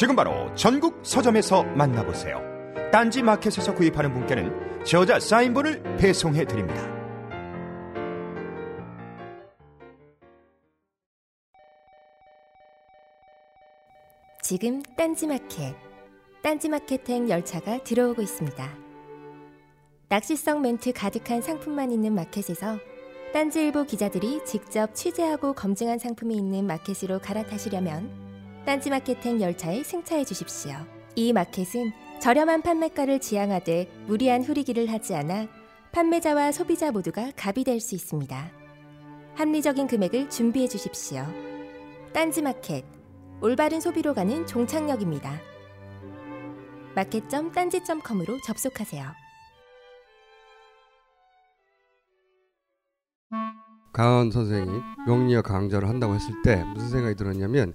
지금 바로 전국 서점에서 만나보세요. 딴지 마켓에서 구입하는 분께는 저자 사인본을 배송해 드립니다. 지금 딴지 마켓, 딴지 마켓행 열차가 들어오고 있습니다. 낚시성 멘트 가득한 상품만 있는 마켓에서 딴지일보 기자들이 직접 취재하고 검증한 상품이 있는 마켓으로 갈아타시려면 딴지마켓행 열차에 승차해 주십시오. 이 마켓은 저렴한 판매가를 지향하되 무리한 후리기를 하지 않아 판매자와 소비자 모두가 갑이 될 수 있습니다. 합리적인 금액을 준비해 주십시오. 딴지마켓 올바른 소비로 가는 종착역입니다. 마켓점 딴지점컴으로 접속하세요. 강헌 선생이 명리학 강좌를 한다고 했을 때 무슨 생각이 들었냐면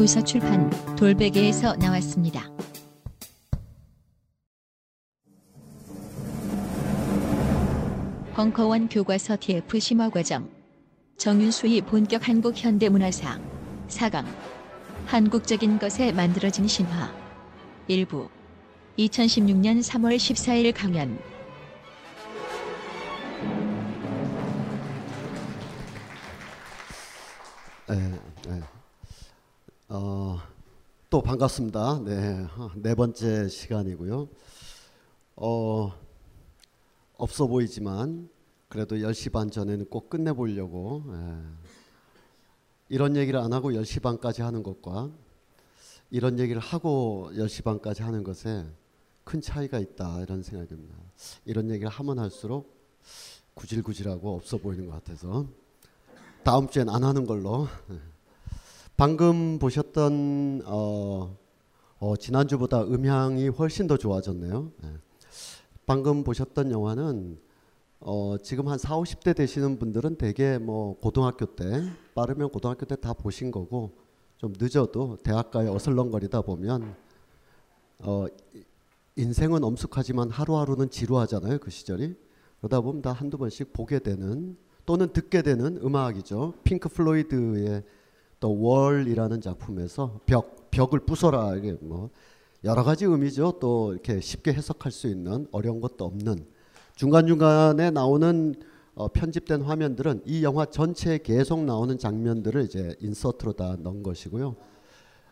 도서 출판 돌베개에서 나왔습니다. 벙커원 교과서 TF 심화 과정 정윤수의 본격 한국 현대 문화사 4강 한국적인 것에 만들어진 신화 일부 2016년 3월 14일 강연. 어, 또 반갑습니다. 네, 네 번째 시간이고요. 어, 없어 보이지만 그래도 10시 반 전에는 꼭 끝내보려고 예. 이런 얘기를 안 하고 10시 반까지 하는 것과 이런 얘기를 하고 10시 반까지 하는 것에 큰 차이가 있다 이런 생각이 듭니다. 이런 얘기를 하면 할수록 구질구질하고 없어 보이는 것 같아서 다음 주엔 안 하는 걸로 예. 방금 보셨던 어, 어, 지난주보다 음향이 훨씬 더 좋아졌네요. 예. 방금 보셨던 영화는 어, 지금 한 4, 50대 되시는 분들은 대개 뭐 고등학교 때 빠르면 고등학교 때 다 보신 거고 좀 늦어도 대학가에 어슬렁거리다 보면 어, 인생은 엄숙하지만 하루하루는 지루하잖아요. 그 시절이. 그러다 보면 다 한두 번씩 보게 되는 또는 듣게 되는 음악이죠. 핑크 플로이드의 The Wall이라는 작품에서 벽 벽을 부숴라 이게 뭐 여러 가지 의미죠. 또 이렇게 쉽게 해석할 수 있는 어려운 것도 없는 중간 중간에 나오는 어, 편집된 화면들은 이 영화 전체에 계속 나오는 장면들을 이제 인서트로 다 넣은 것이고요.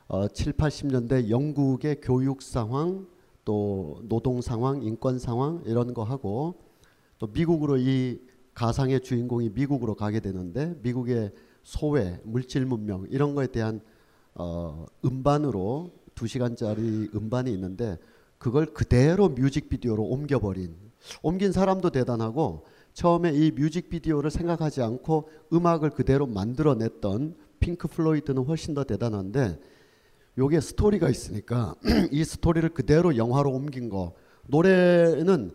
어, 7, 80년대 영국의 교육 상황, 또 노동 상황, 인권 상황 이런 거 하고 또 미국으로 이 가상의 주인공이 미국으로 가게 되는데 미국의 소외, 물질 문명 이런 거에 대한 어, 음반으로 두 시간짜리 음반이 있는데 그걸 그대로 뮤직비디오로 옮겨버린 옮긴 사람도 대단하고 처음에 이 뮤직비디오를 생각하지 않고 음악을 그대로 만들어냈던 핑크 플로이드는 훨씬 더 대단한데 요게 스토리가 있으니까 이 스토리를 그대로 영화로 옮긴 거 노래는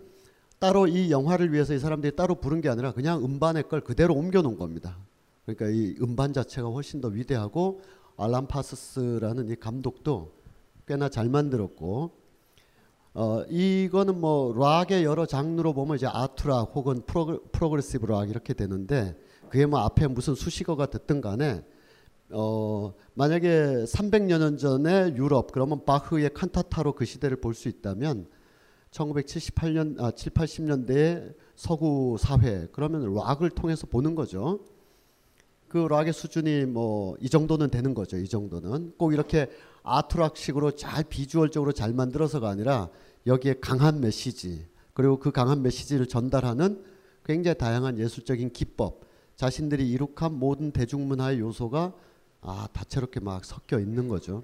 따로 이 영화를 위해서 이 사람들이 따로 부른 게 아니라 그냥 음반의 걸 그대로 옮겨 놓은 겁니다. 그러니까 이 음반 자체가 훨씬 더 위대하고 알란 파커라는 이 감독도 꽤나 잘 만들었고 어, 이거는 뭐 락의 여러 장르로 보면 이제 art rock 혹은 prog, progressive rock 이렇게 되는데 그게 뭐 앞에 무슨 수식어가 됐든 간에 어, 만약에 300여 년 전에 유럽 그러면 바흐의 칸타타로 그 시대를 볼 수 있다면 1978년 아 7, 80년대의 서구 사회 그러면 락을 통해서 보는 거죠. 그 락의 수준이 뭐 이 정도는 되는 거죠. 이 정도는 꼭 이렇게 아트락식으로 잘 비주얼적으로 잘 만들어서가 아니라 여기에 강한 메시지 그리고 그 강한 메시지를 전달하는 굉장히 다양한 예술적인 기법 자신들이 이룩한 모든 대중문화의 요소가 아 다채롭게 막 섞여 있는 거죠.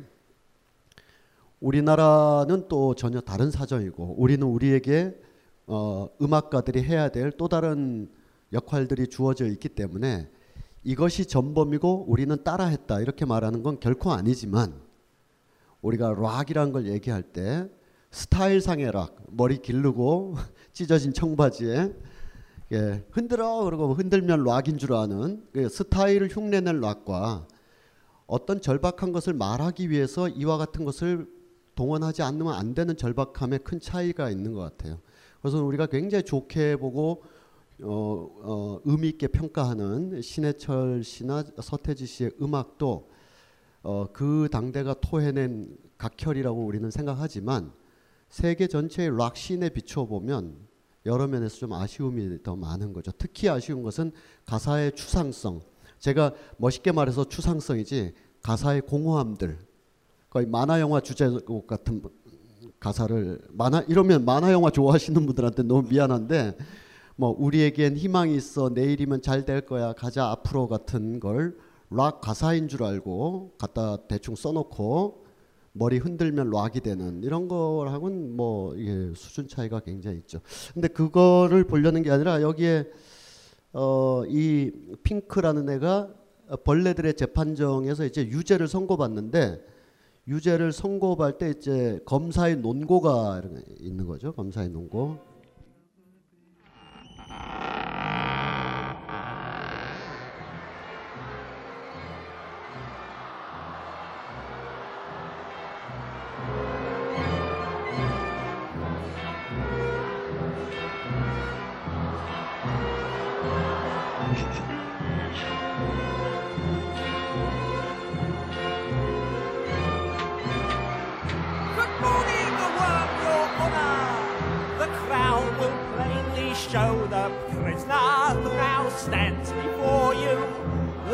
우리나라는 또 전혀 다른 사정이고 우리는 우리에게 어, 음악가들이 해야 될 또 다른 역할들이 주어져 있기 때문에 이것이 전범이고 우리는 따라했다 이렇게 말하는 건 결코 아니지만 우리가 락이라는 걸 얘기할 때 스타일상의 락 머리 기르고 찢어진 청바지에 예, 흔들어 그러고 흔들면 락인 줄 아는 그 스타일을 흉내낼 락과 어떤 절박한 것을 말하기 위해서 이와 같은 것을 동원하지 않으면 안 되는 절박함에 큰 차이가 있는 것 같아요. 그래서 우리가 굉장히 좋게 보고 어, 어, 의미 있게 평가하는 신해철 씨나 서태지 씨의 음악도 어, 그 당대가 토해낸 각혈이라고 우리는 생각하지만 세계 전체의 락 씬에 비추어 보면 여러 면에서 좀 아쉬움이 더 많은 거죠. 특히 아쉬운 것은 가사의 추상성. 제가 멋있게 말해서 추상성이지 가사의 공허함들. 거의 만화 영화 주제곡 같은 가사를 만화 이러면 만화 영화 좋아하시는 분들한테 너무 미안한데 뭐 우리에겐 희망이 있어 내일이면 잘 될 거야 가자 앞으로 같은 걸 락 가사인 줄 알고 갖다 대충 써놓고 머리 흔들면 락이 되는 이런 거랑은 뭐 이게 수준 차이가 굉장히 있죠. 근데 그거를 보려는 게 아니라 여기에 어 이 핑크라는 애가 벌레들의 재판정에서 이제 유죄를 선고받는데 유죄를 선고받을 때 이제 검사의 논고가 있는 거죠. 검사의 논고.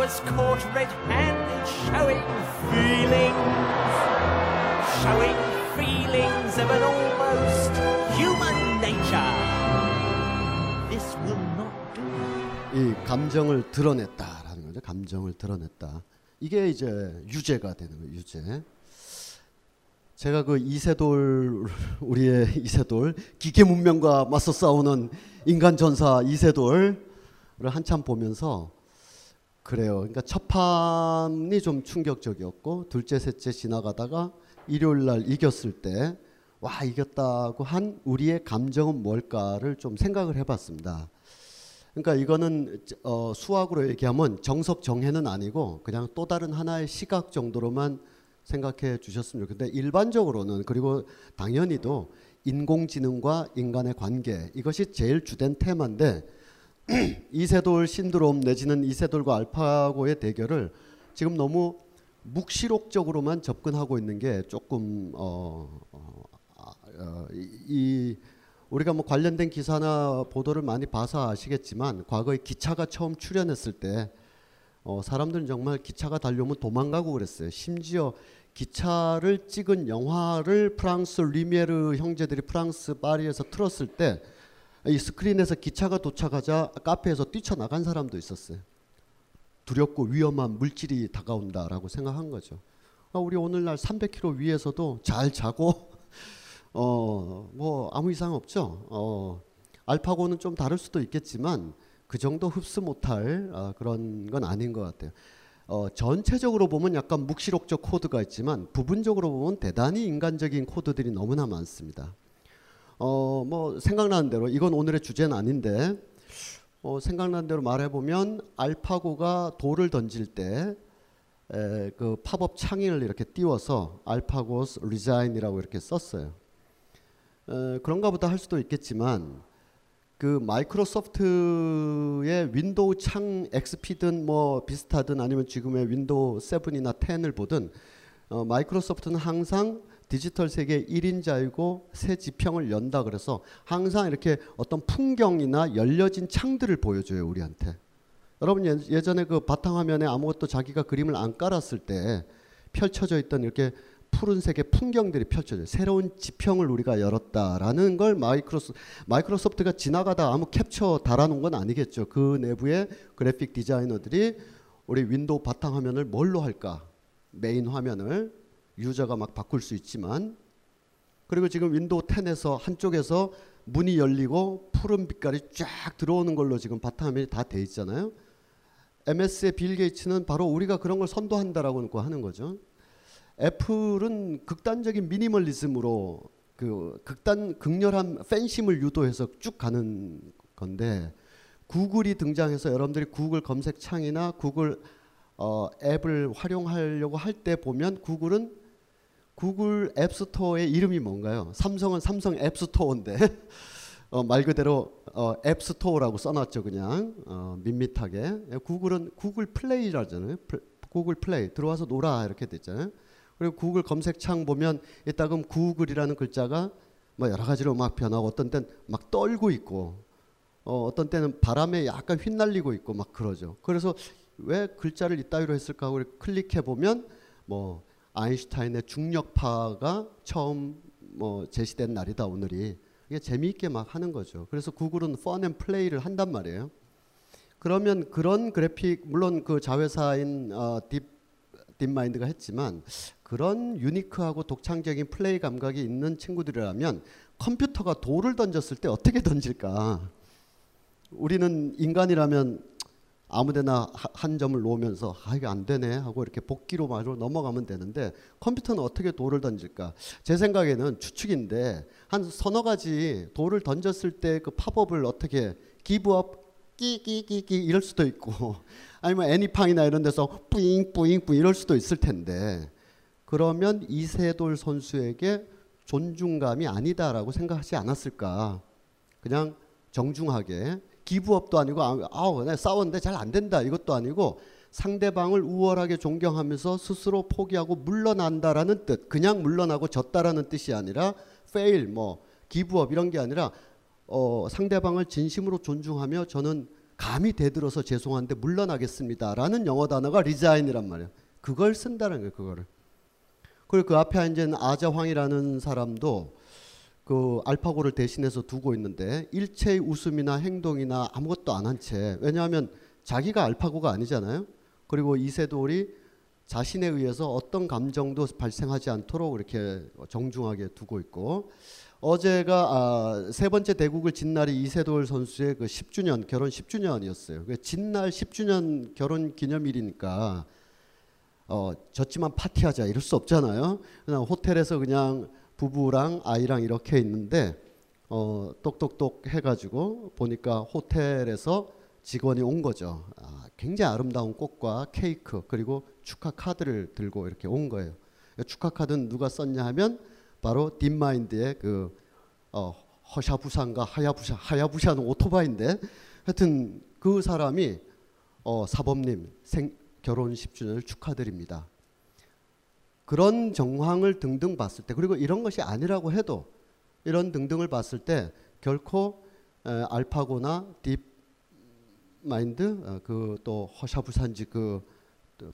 Was caught red-handed showing feelings, showing feelings of an almost human nature. This will not do. 이 감정을 드러냈다라는 거죠. 감정을 드러냈다. 이게 이제 유죄가 되는 거예요. 유죄. 제가 그 이세돌 우리의 이세돌 기계 문명과 맞서 싸우는 인간 전사 이세돌을 한참 보면서 그래요. 그러니까 첫 판이 좀 충격적이었고 둘째 셋째 지나가다가 일요일 날 이겼을 때 와 이겼다고 한 우리의 감정은 뭘까를 좀 생각을 해봤습니다. 그러니까 이거는 어, 수학으로 얘기하면 정석 정해는 아니고 그냥 또 다른 하나의 시각 정도로만 생각해 주셨으면 좋겠는데 일반적으로는 그리고 당연히도 인공지능과 인간의 관계 이것이 제일 주된 테마인데 이세돌 신드롬 내지는 이세돌과 알파고의 대결을 지금 너무 묵시록적으로만 접근하고 있는 게 조금 어, 어, 아, 어, 이, 이 우리가 뭐 관련된 기사나 보도를 많이 봐서 아시겠지만 과거에 기차가 처음 출현했을 때 어, 사람들은 정말 기차가 달려오면 도망가고 그랬어요. 심지어 기차를 찍은 영화를 프랑스 리미에르 형제들이 프랑스 파리에서 틀었을 때 이 스크린에서 기차가 도착하자 카페에서 뛰쳐나간 사람도 있었어요. 두렵고 위험한 물질이 다가온다라고 생각한 거죠. 아, 우리 오늘날 300km 위에서도 잘 자고 어 뭐 아무 이상 없죠. 어 알파고는 좀 다를 수도 있겠지만 그 정도 흡수 못할 아, 그런 건 아닌 것 같아요. 어, 전체적으로 보면 약간 묵시록적 코드가 있지만 부분적으로 보면 대단히 인간적인 코드들이 너무나 많습니다. 어, 뭐 생각나는 대로 이건 오늘의 주제는 아닌데 어, 생각나는 대로 말해 보면 알파고가 돌을 던질 때 그 팝업 창을 이렇게 띄워서 AlphaGo resigns이라고 이렇게 썼어요. 어, 어, 그런가 보다 할 수도 있겠지만 그 마이크로소프트의 윈도우 창 XP든 뭐 비슷하든 아니면 지금의 윈도우 7이나 10을 보든 어, 마이크로소프트는 항상 디지털 세계 1인자이고 새 지평을 연다 그래서 항상 이렇게 어떤 풍경이나 열려진 창들을 보여줘요 우리한테. 여러분 예- 예전에 그 바탕화면에 아무것도 자기가 그림을 안 깔았을 때 펼쳐져 있던 이렇게 푸른색의 풍경들이 펼쳐져요. 새로운 지평을 우리가 열었다라는 걸 마이크로소, 마이크로소프트가 지나가다 아무 캡처 달아놓은 건 아니겠죠. 그 내부에 그래픽 디자이너들이 우리 윈도우 바탕화면을 뭘로 할까? 메인 화면을 유저가 막 바꿀 수 있지만 그리고 지금 윈도우 10에서 한쪽에서 문이 열리고 푸른 빛깔이 쫙 들어오는 걸로 지금 바탕화면이 다 돼 있잖아요. MS의 빌 게이츠는 바로 우리가 그런 걸 선도한다라고 하는 거죠. 애플은 극단적인 미니멀리즘으로 그 극단 극렬한 팬심을 유도해서 쭉 가는 건데 구글이 등장해서 여러분들이 구글 검색창이나 구글 어, 앱을 활용하려고 할 때 보면 구글은 구글 앱스토어의 이름이 뭔가요? 삼성은 삼성 앱스토어인데. 어, 말 그대로 어, 앱스토어라고 써놨죠 그냥. 어, 밋밋하게. 구글은 구글 플레이라잖아요. 플- 구글 플레이. 들어와서 놀아 이렇게 됐잖아요. 그리고 구글 검색창 보면 이따금 구글이라는 글자가 뭐 여러 가지로 막 변하고 어떤 때는 막 떨고 있고 어, 어떤 때는 바람에 약간 휘날리고 있고 막 그러죠. 그래서 왜 글자를 이따위로 했을까 클릭해 보면 뭐 아인슈타인의 중력파가 처음 뭐 제시된 날이다 오늘이 이게 재미있게 막 하는 거죠. 그래서 구글은 fun and play를 한단 말이에요. 그러면 그런 그래픽 물론 그 자회사인 어, 딥 딥마인드가 했지만 그런 유니크하고 독창적인 플레이 감각이 있는 친구들이라면 컴퓨터가 돌을 던졌을 때 어떻게 던질까? 우리는 인간이라면 아무데나 하- 한 점을 놓으면서 아 이게 안 되네 하고 이렇게 복기로 바로 넘어가면 되는데 컴퓨터는 어떻게 돌을 던질까? 제 생각에는 추측인데 한 서너 가지 돌을 던졌을 때 그 팝업을 어떻게 give up 끼끼끼끼 이럴 수도 있고 아니면 애니팡이나 이런 데서 뿌잉 뿌잉 뿌잉 이럴 수도 있을 텐데 그러면 이세돌 선수에게 존중감이 아니다라고 생각하지 않았을까? 그냥 정중하게 기부업도 아니고 아, 아우 내 싸웠는데 잘 안 된다. 이것도 아니고 상대방을 우월하게 존경하면서 스스로 포기하고 물러난다라는 뜻 그냥 물러나고 졌다라는 뜻이 아니라 fail 뭐 기부업 이런 게 아니라 어, 상대방을 진심으로 존중하며 저는 감히 대들어서 죄송한데 물러나겠습니다라는 영어 단어가 리자인이란 말이에요. 그걸 쓴다는 거예요 그거를. 그리고 그 앞에 앉은 아자황이라는 사람도 그 알파고를 대신해서 두고 있는데 일체의 웃음이나 행동이나 아무것도 안 한 채 왜냐하면 자기가 알파고가 아니잖아요. 그리고 이세돌이 자신에 의해서 어떤 감정도 발생하지 않도록 이렇게 정중하게 두고 있고 어제가 아, 세 번째 대국을 진 날이 이세돌 선수의 그 10주년 결혼 10주년이었어요. 그 진날 10주년 결혼 기념일이니까 어, 졌지만 파티하자 이럴 수 없잖아요. 그냥 호텔에서 그냥 부부랑 아이랑 이렇게 있는데 어, 똑똑똑 해가지고 보니까 호텔에서 직원이 온 거죠. 아, 굉장히 아름다운 꽃과 케이크 그리고 축하 카드를 들고 이렇게 온 거예요. 축하 카드는 누가 썼냐 하면 바로 딥마인드의 그 어, 허샤부산가 하야부샤 하야부샤는 오토바이인데 하여튼 그 사람이 어, 사범님 생, 결혼 10주년을 축하드립니다. 그런 정황을 등등 봤을 때 그리고 이런 것이 아니라고 해도 이런 등등을 봤을 때 결코 에, 알파고나 딥 마인드 어, 그또 허샤부산지 그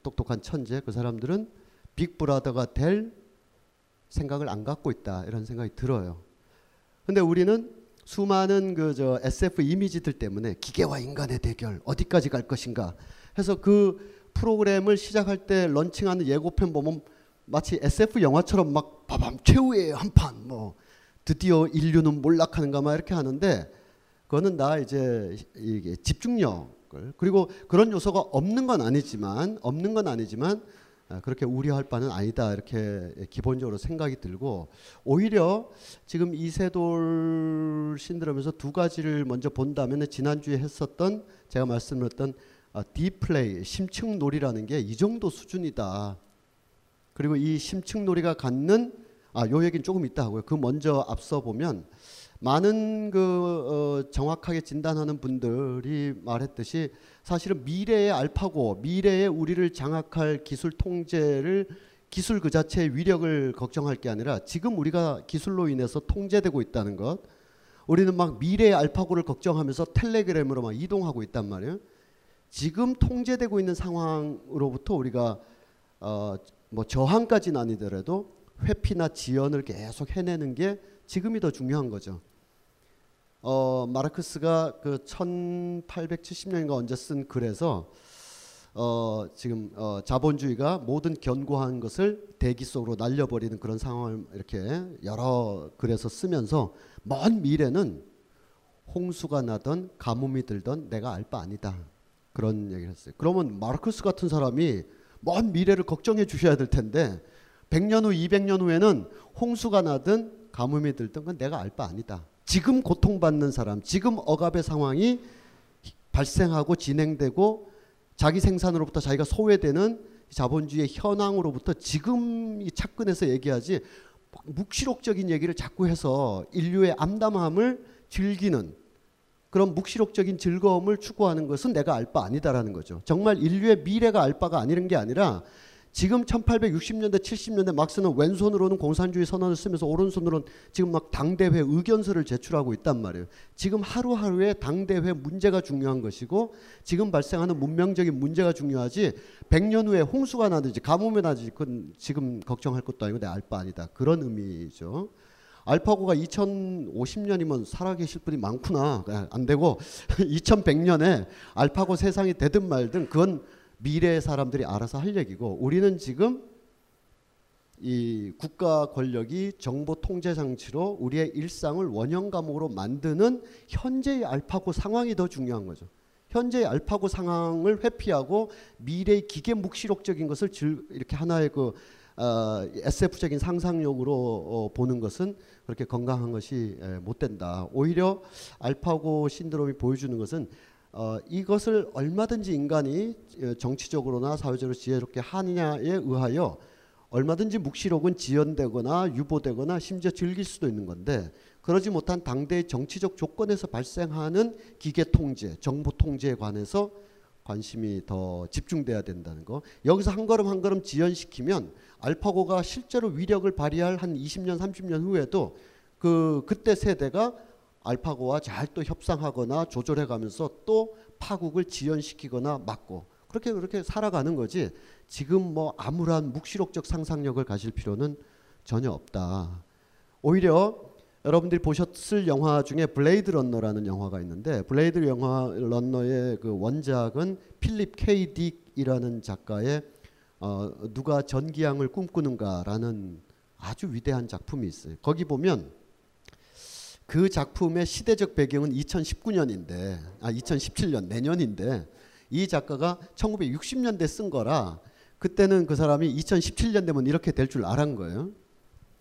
똑똑한 천재 그 사람들은 빅브라더가 될 생각을 안 갖고 있다 이런 생각이 들어요. 근데 우리는 수많은 그 저 SF 이미지들 때문에 기계와 인간의 대결 어디까지 갈 것인가 해서 그 프로그램을 시작할 때 런칭하는 예고편 보면 마치 SF 영화처럼 막 바밤 최후의 한판 뭐 드디어 인류는 몰락하는가 막 이렇게 하는데 그거는 나 이제 이게 집중력을 그리고 그런 요소가 없는 건 아니지만 없는 건 아니지만 아, 그렇게 우려할 바는 아니다 이렇게 기본적으로 생각이 들고 오히려 지금 이세돌 신드롬에서 두 가지를 먼저 본다면 지난주에 했었던 제가 말씀드렸던 아, 디플레이 심층놀이라는 게 이 정도 수준이다. 그리고 이 심층놀이가 갖는 아, 요 얘기는 조금 있다 하고요. 그 먼저 앞서 보면 많은 그 어, 정확하게 진단하는 분들이 말했듯이 사실은 미래의 알파고, 미래의 우리를 장악할 기술 통제를 기술 그 자체의 위력을 걱정할 게 아니라 지금 우리가 기술로 인해서 통제되고 있다는 것. 우리는 막 미래의 알파고를 걱정하면서 텔레그램으로 막 이동하고 있단 말이에요. 지금 통제되고 있는 상황으로부터 우리가 어, 뭐 저항까지는 아니더라도 회피나 지연을 계속 해내는 게 지금이 더 중요한 거죠. 어, 마르크스가 그 1870년인가 언제 쓴 글에서 어, 지금 어, 자본주의가 모든 견고한 것을 대기 속으로 날려버리는 그런 상황을 이렇게 여러 글에서 쓰면서 먼 미래는 홍수가 나던 가뭄이 들던 내가 알 바 아니다. 그런 얘기를 했어요. 그러면 마르크스 같은 사람이 먼 미래를 걱정해 주셔야 될 텐데 100년 후, 200년 후에는 홍수가 나든 가뭄이 들든 건 내가 알 바 아니다. 지금 고통받는 사람, 지금 억압의 상황이 발생하고 진행되고 자기 생산으로부터 자기가 소외되는 자본주의의 현황으로부터 지금 이 착근해서 얘기하지 묵시록적인 얘기를 자꾸 해서 인류의 암담함을 즐기는 그런 묵시록적인 즐거움을 추구하는 것은 내가 알 바 아니다라는 거죠. 정말 인류의 미래가 알 바가 아니는 게 아니라 지금 1860년대 70년대 막 쓰는 왼손으로는 공산주의 선언을 쓰면서 오른손으로는 지금 막 당대회 의견서를 제출하고 있단 말이에요. 지금 하루하루의 당대회 문제가 중요한 것이고 지금 발생하는 문명적인 문제가 중요하지 100년 후에 홍수가 나든지 가뭄이 나든지 그건 지금 걱정할 것도 아니고 내 알 바 아니다. 그런 의미죠. 알파고가 2050년이면 살아계실 분이 많구나. 안 되고 2100년에 알파고 세상이 되든 말든 그건 미래의 사람들이 알아서 할 얘기고 우리는 지금 이 국가 권력이 정보 통제 장치로 우리의 일상을 원형 감옥으로 만드는 현재의 알파고 상황이 더 중요한 거죠. 현재의 알파고 상황을 회피하고 미래의 기계 묵시록적인 것을 이렇게 하나의 그 어, SF적인 상상력으로 어, 보는 것은 그렇게 건강한 것이 에, 못 된다. 오히려 알파고 신드롬이 보여주는 것은 어, 이것을 얼마든지 인간이 어, 정치적으로나 사회적으로 지혜롭게 하느냐에 의하여 얼마든지 묵시록은 지연되거나 유보되거나 심지어 즐길 수도 있는 건데 그러지 못한 당대의 정치적 조건에서 발생하는 기계 통제, 정보 통제에 관해서 관심이 더 집중돼야 된다는 거. 여기서 한 걸음 한 걸음 지연시키면 알파고가 실제로 위력을 발휘할 한 20년, 30년 후에도 그 그때 세대가 알파고와 잘 또 협상하거나 조절해 가면서 또 파국을 지연시키거나 막고 그렇게 그렇게 살아가는 거지 지금 뭐 암울한 묵시록적 상상력을 가질 필요는 전혀 없다. 오히려 여러분들이 보셨을 영화 중에 블레이드 런너라는 영화가 있는데 블레이드 영화 런너의 그 원작은 필립 케이 딕이라는 작가의 어, 누가 전기양을 꿈꾸는가라는 아주 위대한 작품이 있어요. 거기 보면 그 작품의 시대적 배경은 2019년인데 아 2017년 내년인데 이 작가가 1960년대 쓴 거라 그때는 그 사람이 2017년 되면 이렇게 될 줄 알은 거예요.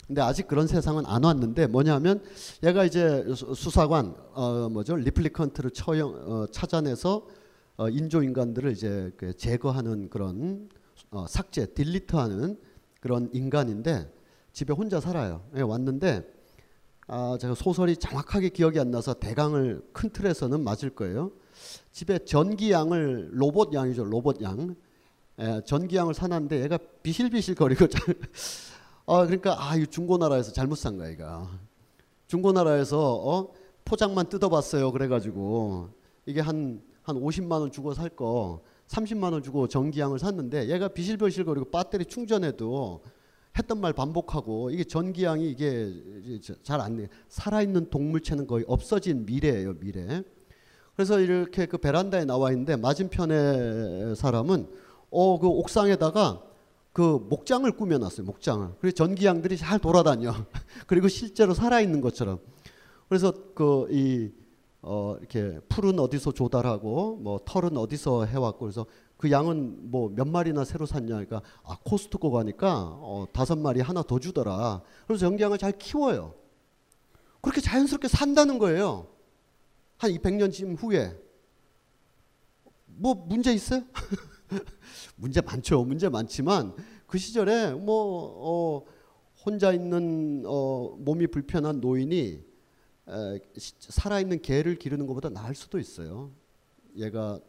근데 아직 그런 세상은 안 왔는데 뭐냐면 얘가 이제 수사관 어 뭐죠 리플리컨트를 처형 어 찾아내서 어 인조 인간들을 이제 그 제거하는 그런 어 삭제 딜리트하는 그런 인간인데 집에 혼자 살아요. 예, 왔는데 아, 제가 소설이 정확하게 기억이 안 나서 대강을 큰 틀에서는 맞을 거예요. 집에 전기양을 로봇 양이죠. 로봇 양. 예, 전기양을 사놨는데 얘가 비실비실 거리고 잘, 아, 그러니까 아, 이 중고나라에서 잘못 산 거야, 얘가. 중고나라에서 어? 포장만 뜯어봤어요. 그래가지고 이게 한, 한 50만 원 주고 살 거 30만 원 주고 전기양을 샀는데 얘가 비실비실거리고 배터리 충전해도 했던 말 반복하고 이게 전기양이 이게 잘 안 돼. 살아있는 동물체는 거의 없어진 미래예요, 미래. 그래서 이렇게 그 베란다에 나와 있는데 맞은편에 사람은 어 그 옥상에다가 그 목장을 꾸며놨어요, 목장을. 그리고 전기양들이 잘 돌아다녀. 그리고 실제로 살아있는 것처럼. 그래서 그 이 어 이렇게 풀은 어디서 조달하고 뭐 털은 어디서 해왔고 그래서 그 양은 뭐 몇 마리나 새로 샀냐 그러니까 아 코스트코 가니까 어 다섯 마리 하나 더 주더라. 그래서 전기양을 잘 키워요. 그렇게 자연스럽게 산다는 거예요. 한 200년 쯤 후에 뭐 문제 있어요? 문제 많죠. 문제 많지만 그 시절에 뭐 어, 혼자 있는 어, 몸이 불편한 노인이 살아있는 개를 기르는 것보다 나을 수도 있어요. 얘가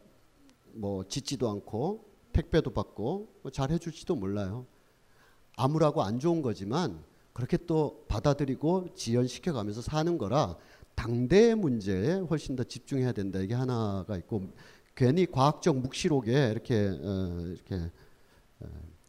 뭐 짖지도 않고 택배도 받고 뭐 잘 해줄지도 몰라요. 아무라고 안 좋은 거지만 그렇게 또 받아들이고 지연시켜 가면서 사는 거라 당대의 문제에 훨씬 더 집중해야 된다. 이게 하나가 있고 괜히 과학적 묵시록에 이렇게 어, 이렇게 어,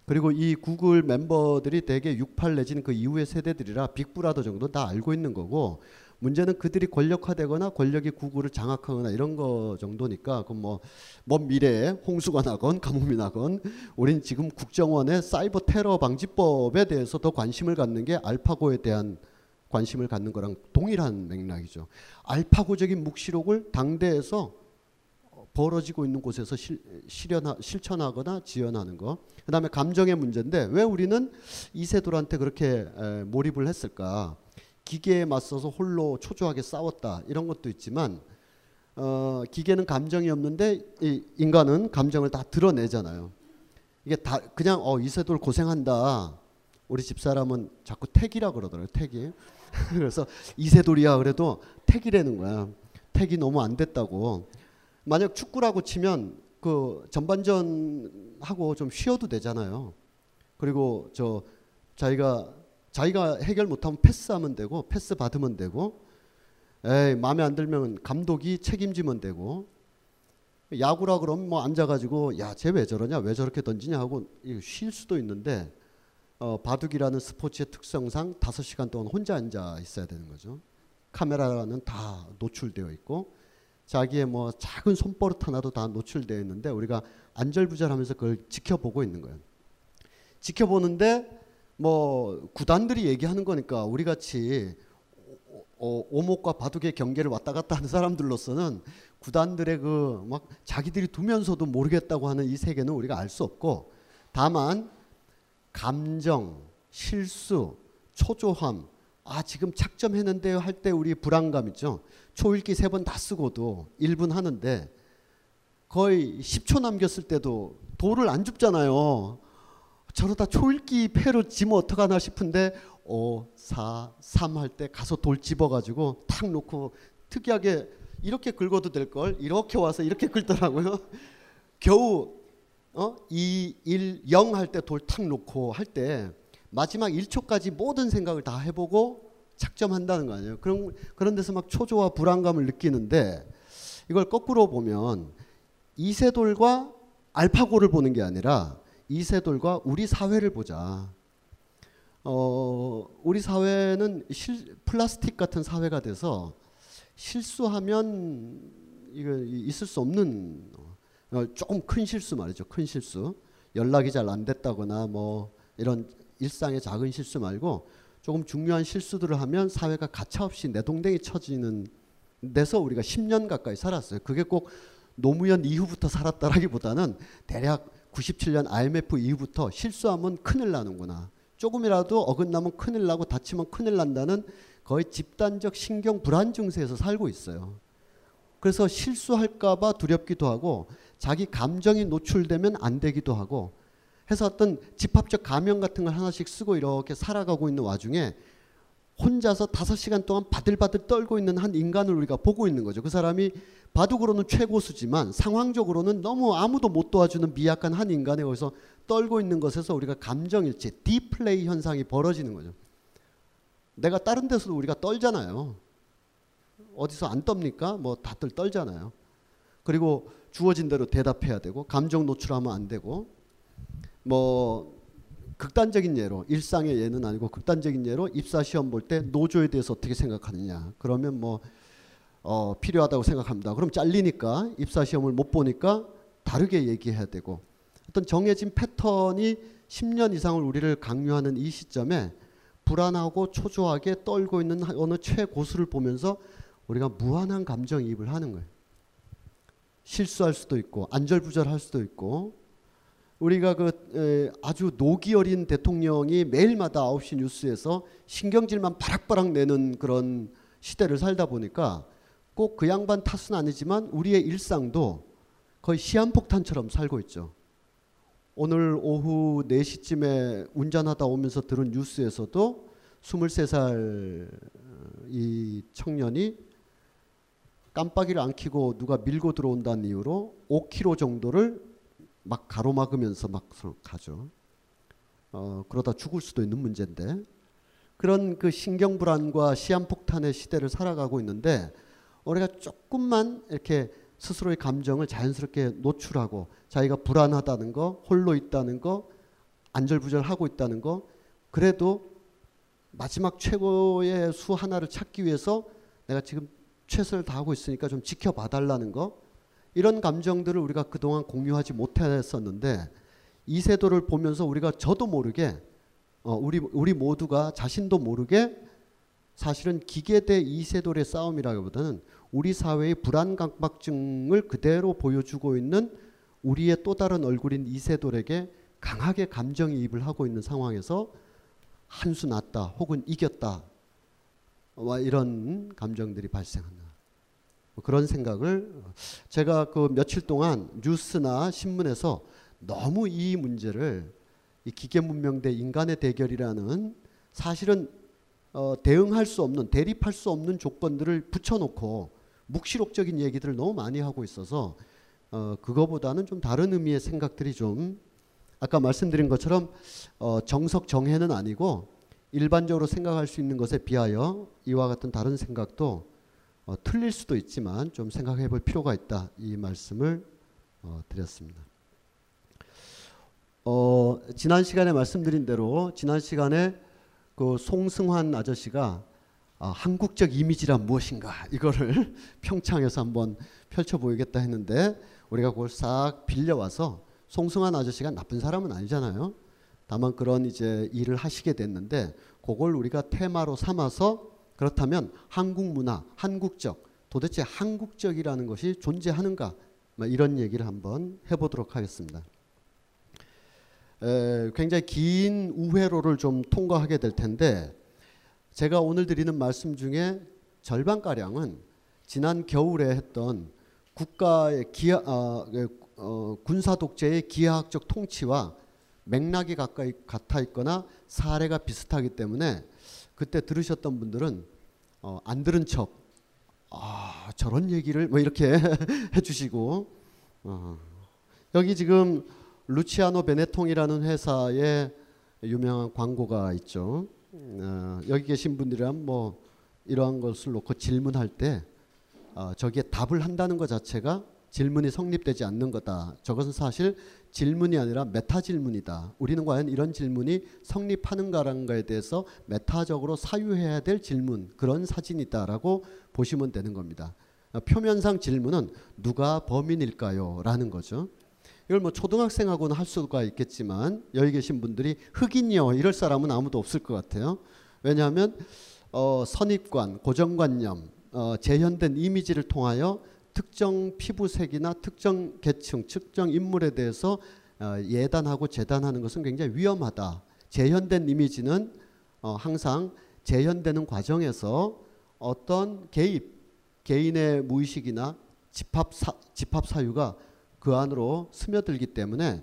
그리고 이 구글 멤버들이 대개 68 내지는 그 이후의 세대들이라 빅브라더 정도 다 알고 있는 거고 문제는 그들이 권력화되거나 권력이 구글을 장악하거나 이런 거 정도니까 그뭐 먼 미래에 홍수가 나건 가뭄이 나건 우린 지금 국정원의 사이버 테러 방지법에 대해서 더 관심을 갖는 게 알파고에 대한 관심을 갖는 거랑 동일한 맥락이죠. 알파고적인 묵시록을 당대에서 벌어지고 있는 곳에서 실, 실현하, 실천하거나 지연하는 거. 그다음에 감정의 문제인데 왜 우리는 이세돌한테 그렇게 에, 몰입을 했을까? 기계에 맞서서 홀로 초조하게 싸웠다 이런 것도 있지만 어, 기계는 감정이 없는데 이 인간은 감정을 다 드러내잖아요. 이게 다 그냥 어 이세돌 고생한다. 우리 집 사람은 자꾸 택이라 그러더라고요. 택이. 그래서 이세돌이야 그래도 택이라는 거야. 택이 너무 안 됐다고. 만약 축구라고 치면 그 전반전 하고 좀 쉬어도 되잖아요. 그리고 저 자기가 자기가 해결 못하면 패스하면 되고 패스 받으면 되고 에이 마음에 안 들면 감독이 책임지면 되고 야구라 그러면 뭐 앉아가지고 야 쟤 왜 저러냐 왜 저렇게 던지냐 하고 쉴 수도 있는데 어, 바둑이라는 스포츠의 특성상 다섯 시간 동안 혼자 앉아 있어야 되는 거죠. 카메라는 다 노출되어 있고 자기의 뭐 작은 손버릇 하나도 다 노출되어 있는데 우리가 안절부절하면서 그걸 지켜보고 있는 거예요. 지켜보는데 뭐 구단들이 얘기하는 거니까 우리 같이 어, 오목과 바둑의 경계를 왔다 갔다 하는 사람들로서는 구단들의 그 막 자기들이 두면서도 모르겠다고 하는 이 세계는 우리가 알 수 없고 다만 감정, 실수, 초조함 아 지금 착점했는데요 할 때 우리 불안감 있죠. 초읽기 세 번 다 쓰고도 1분 하는데 거의 10초 남겼을 때도 돌을 안 줍잖아요. 저러다 초읽기 패로 지면 어떡하나 싶은데 5, 4, 3 할 때 가서 돌 집어가지고 탁 놓고 특이하게 이렇게 긁어도 될 걸 이렇게 와서 이렇게 긁더라고요. 겨우 어? 2, 1, 0 할 때 돌 탁 놓고 할 때 마지막 1초까지 모든 생각을 다 해보고 착점한다는 거 아니에요. 그런 그런 데서 막 초조와 불안감을 느끼는데 이걸 거꾸로 보면 이세돌과 알파고를 보는 게 아니라 이세돌과 우리 사회를 보자. 어, 우리 사회는 실, 플라스틱 같은 사회가 돼서 실수하면 이거 있을 수 없는 어, 조금 큰 실수 말이죠. 큰 실수. 연락이 잘 안 됐다거나 뭐 이런 일상의 작은 실수 말고 조금 중요한 실수들을 하면 사회가 가차없이 내동댕이 쳐지는 데서 우리가 10년 가까이 살았어요. 그게 꼭 노무현 이후부터 살았다라기보다는 대략 97년 IMF 이후부터 실수하면 큰일 나는구나. 조금이라도 어긋나면 큰일 나고 다치면 큰일 난다는 거의 집단적 신경 불안 증세에서 살고 있어요. 그래서 실수할까봐 두렵기도 하고 자기 감정이 노출되면 안 되기도 하고 해서 어떤 집합적 가면 같은 걸 하나씩 쓰고 이렇게 살아가고 있는 와중에 혼자서 다섯 시간 동안 바들바들 떨고 있는 한 인간을 우리가 보고 있는 거죠. 그 사람이 바둑으로는 최고수지만 상황적으로는 너무 아무도 못 도와주는 미약한 한 인간에 거기서 떨고 있는 것에서 우리가 감정일치, 디플레이 현상이 벌어지는 거죠. 내가 다른 데서도 우리가 떨잖아요. 어디서 안 떱니까? 뭐 다들 떨잖아요. 그리고 주어진 대로 대답해야 되고 감정 노출하면 안 되고 뭐 극단적인 예로 일상의 예는 아니고 극단적인 예로 입사 시험 볼 때 노조에 대해서 어떻게 생각하느냐 그러면 뭐 어, 필요하다고 생각합니다. 그럼 잘리니까 입사 시험을 못 보니까 다르게 얘기해야 되고 어떤 정해진 패턴이 10년 이상을 우리를 강요하는 이 시점에 불안하고 초조하게 떨고 있는 어느 최고수를 보면서 우리가 무한한 감정이입을 하는 거예요. 실수할 수도 있고 안절부절할 수도 있고 우리가 그 에, 아주 노기 어린 대통령이 매일마다 9시 뉴스에서 신경질만 바락바락 내는 그런 시대를 살다 보니까 꼭 그 양반 탓은 아니지만 우리의 일상도 거의 시한폭탄처럼 살고 있죠. 오늘 오후 4시쯤에 운전하다 오면서 들은 뉴스에서도 23살 이 청년이 깜빡이를 안 켜고 누가 밀고 들어온다는 이유로 5km 정도를 막 가로막으면서 막 가죠. 어, 그러다 죽을 수도 있는 문제인데 그런 그 신경 불안과 시한 폭탄의 시대를 살아가고 있는데 우리가 조금만 이렇게 스스로의 감정을 자연스럽게 노출하고 자기가 불안하다는 거, 홀로 있다는 거, 안절부절하고 있다는 거, 그래도 마지막 최고의 수 하나를 찾기 위해서 내가 지금 최선을 다하고 있으니까 좀 지켜봐 달라는 거, 이런 감정들을 우리가 그동안 공유하지 못했었는데 이세도를 보면서 우리가 저도 모르게 어, 우리 우리 모두가 자신도 모르게 사실은 기계 대 이세돌의 싸움이라기보다는 우리 사회의 불안 강박증을 그대로 보여주고 있는 우리의 또 다른 얼굴인 이세돌에게 강하게 감정이입을 하고 있는 상황에서 한 수 났다 혹은 이겼다 와 이런 감정들이 발생한다. 뭐 그런 생각을 제가 그 며칠 동안 뉴스나 신문에서 너무 이 문제를 이 기계 문명 대 인간의 대결이라는 사실은 어, 대응할 수 없는 대립할 수 없는 조건들을 붙여놓고 묵시록적인 얘기들을 너무 많이 하고 있어서 어, 그거보다는 좀 다른 의미의 생각들이 좀 아까 말씀드린 것처럼 어, 정석 정해는 아니고 일반적으로 생각할 수 있는 것에 비하여 이와 같은 다른 생각도 어, 틀릴 수도 있지만 좀 생각해 볼 필요가 있다 이 말씀을 어, 드렸습니다. 어, 지난 시간에 말씀드린 대로 지난 시간에 그 송승환 아저씨가 아, 한국적 이미지란 무엇인가 이거를 평창에서 한번 펼쳐 보이겠다 했는데 우리가 그걸 싹 빌려와서 송승환 아저씨가 나쁜 사람은 아니잖아요. 다만 그런 이제 일을 하시게 됐는데 그걸 우리가 테마로 삼아서 그렇다면 한국 문화, 한국적 도대체 한국적이라는 것이 존재하는가 뭐 이런 얘기를 한번 해보도록 하겠습니다. 에, 굉장히 긴 우회로를 좀 통과하게 될 텐데 제가 오늘 드리는 말씀 중에 절반가량은 지난 겨울에 했던 국가의 기하, 어, 어, 군사 독재의 기하학적 통치와 맥락이 가까이 같아 있거나 사례가 비슷하기 때문에 그때 들으셨던 분들은 어, 안 들은 척, 아 저런 얘기를 뭐 이렇게 해주시고 어, 여기 지금 루치아노 베네통이라는 회사의 유명한 광고가 있죠. 어, 여기 계신 분들이란 뭐 이러한 것을 놓고 질문할 때 어, 저기에 답을 한다는 것 자체가 질문이 성립되지 않는 거다. 저것은 사실 질문이 아니라 메타 질문이다. 우리는 과연 이런 질문이 성립하는가라는 것에 대해서 메타적으로 사유해야 될 질문 그런 사진이다라고 보시면 되는 겁니다. 어, 표면상 질문은 누가 범인일까요? 라는 거죠. 이걸 뭐 초등학생하고는 할 수가 있겠지만 여기 계신 분들이 흑인이요 이럴 사람은 아무도 없을 것 같아요. 왜냐하면 어, 선입관, 고정관념, 어, 재현된 이미지를 통하여 특정 피부색이나 특정 계층, 특정 인물에 대해서 어, 예단하고 재단하는 것은 굉장히 위험하다. 재현된 이미지는 어, 항상 재현되는 과정에서 어떤 개입, 개인의 무의식이나 집합 사, 집합 사유가 그 안으로 스며들기 때문에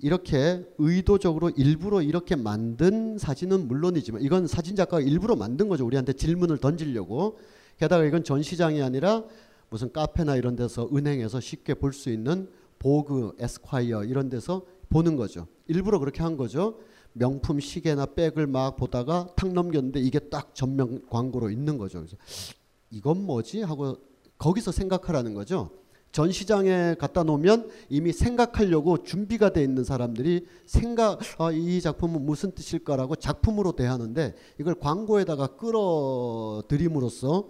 이렇게 의도적으로 일부러 이렇게 만든 사진은 물론이지만 이건 사진 작가가 일부러 만든 거죠. 우리한테 질문을 던지려고. 게다가 이건 전시장이 아니라 무슨 카페나 이런 데서 은행에서 쉽게 볼 수 있는 보그, 에스콰이어 이런 데서 보는 거죠. 일부러 그렇게 한 거죠. 명품 시계나 백을 막 보다가 탁 넘겼는데 이게 딱 전면 광고로 있는 거죠. 그래서 이건 뭐지 하고 거기서 생각하라는 거죠. 전시장에 갖다 놓으면 이미 생각하려고 준비가 돼 있는 사람들이 생각 아, 이 작품은 무슨 뜻일까라고 작품으로 대하는데 이걸 광고에다가 끌어들임으로써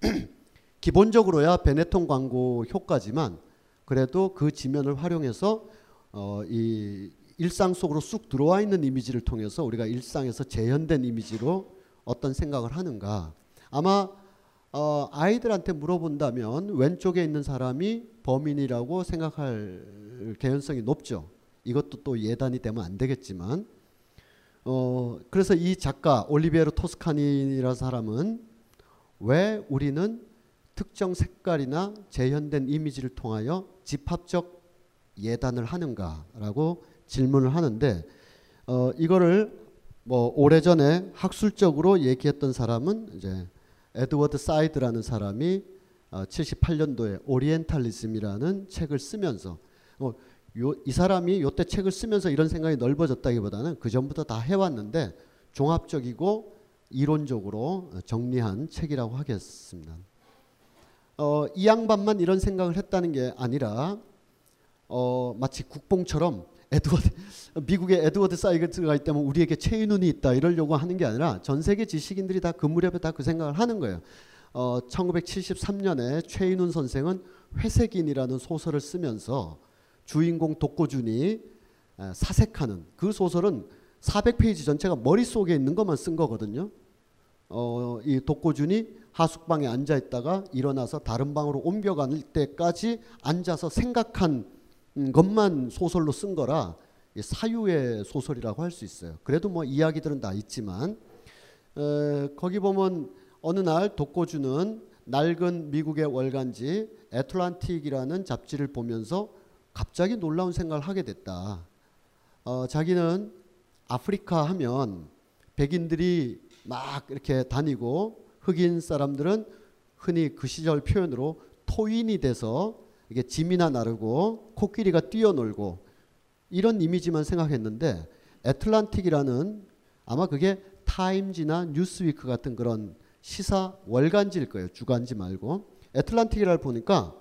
기본적으로야 베네통 광고 효과지만 그래도 그 지면을 활용해서 어, 이 일상 속으로 쑥 들어와 있는 이미지를 통해서 우리가 일상에서 재현된 이미지로 어떤 생각을 하는가 아마 어, 아이들한테 물어본다면 왼쪽에 있는 사람이 범인이라고 생각할 개연성이 높죠. 이것도 또 예단이 되면 안 되겠지만 어, 그래서 이 작가 올리비에로 토스카니라는 사람은 왜 우리는 특정 색깔이나 재현된 이미지를 통하여 집합적 예단을 하는가라고 질문을 하는데 어, 이거를 뭐 오래전에 학술적으로 얘기했던 사람은 이제 에드워드 사이드라는 사람이 어, 78년도에 오리엔탈리즘이라는 책을 쓰면서 어, 요, 이 사람이 요때 책을 쓰면서 이런 생각이 넓어졌다기보다는 그 전부터 다 해왔는데 종합적이고 이론적으로 정리한 책이라고 하겠습니다. 어, 이 양반만 이런 생각을 했다는 게 아니라 어, 마치 국뽕처럼 에드워드 미국의 에드워드 사이거트가 있다면 우리에게 최인훈이 있다 이러려고 하는 게 아니라 전 세계 지식인들이 다 그 무렵에 다 그 생각을 하는 거예요. 어, 1973년에 최인훈 선생은 회색인이라는 소설을 쓰면서 주인공 독고준이 사색하는 그 소설은 400페이지 전체가 머릿속에 있는 것만 쓴 거거든요. 어, 이 독고준이 하숙방에 앉아 있다가 일어나서 다른 방으로 옮겨갈 때까지 앉아서 생각한 것만 소설로 쓴 거라 사유의 소설이라고 할 수 있어요. 그래도 뭐 이야기들은 다 있지만 에, 거기 보면 어느 날 독고주는 낡은 미국의 월간지 애틀란틱이라는 잡지를 보면서 갑자기 놀라운 생각을 하게 됐다. 어, 자기는 아프리카 하면 백인들이 막 이렇게 다니고 흑인 사람들은 흔히 그 시절 표현으로 토인이 돼서 이게 짐이나 나르고 코끼리가 뛰어놀고 이런 이미지만 생각했는데 애틀란틱이라는 아마 그게 타임지나 뉴스위크 같은 그런 시사 월간지일 거예요. 주간지 말고 애틀란틱이라를 보니까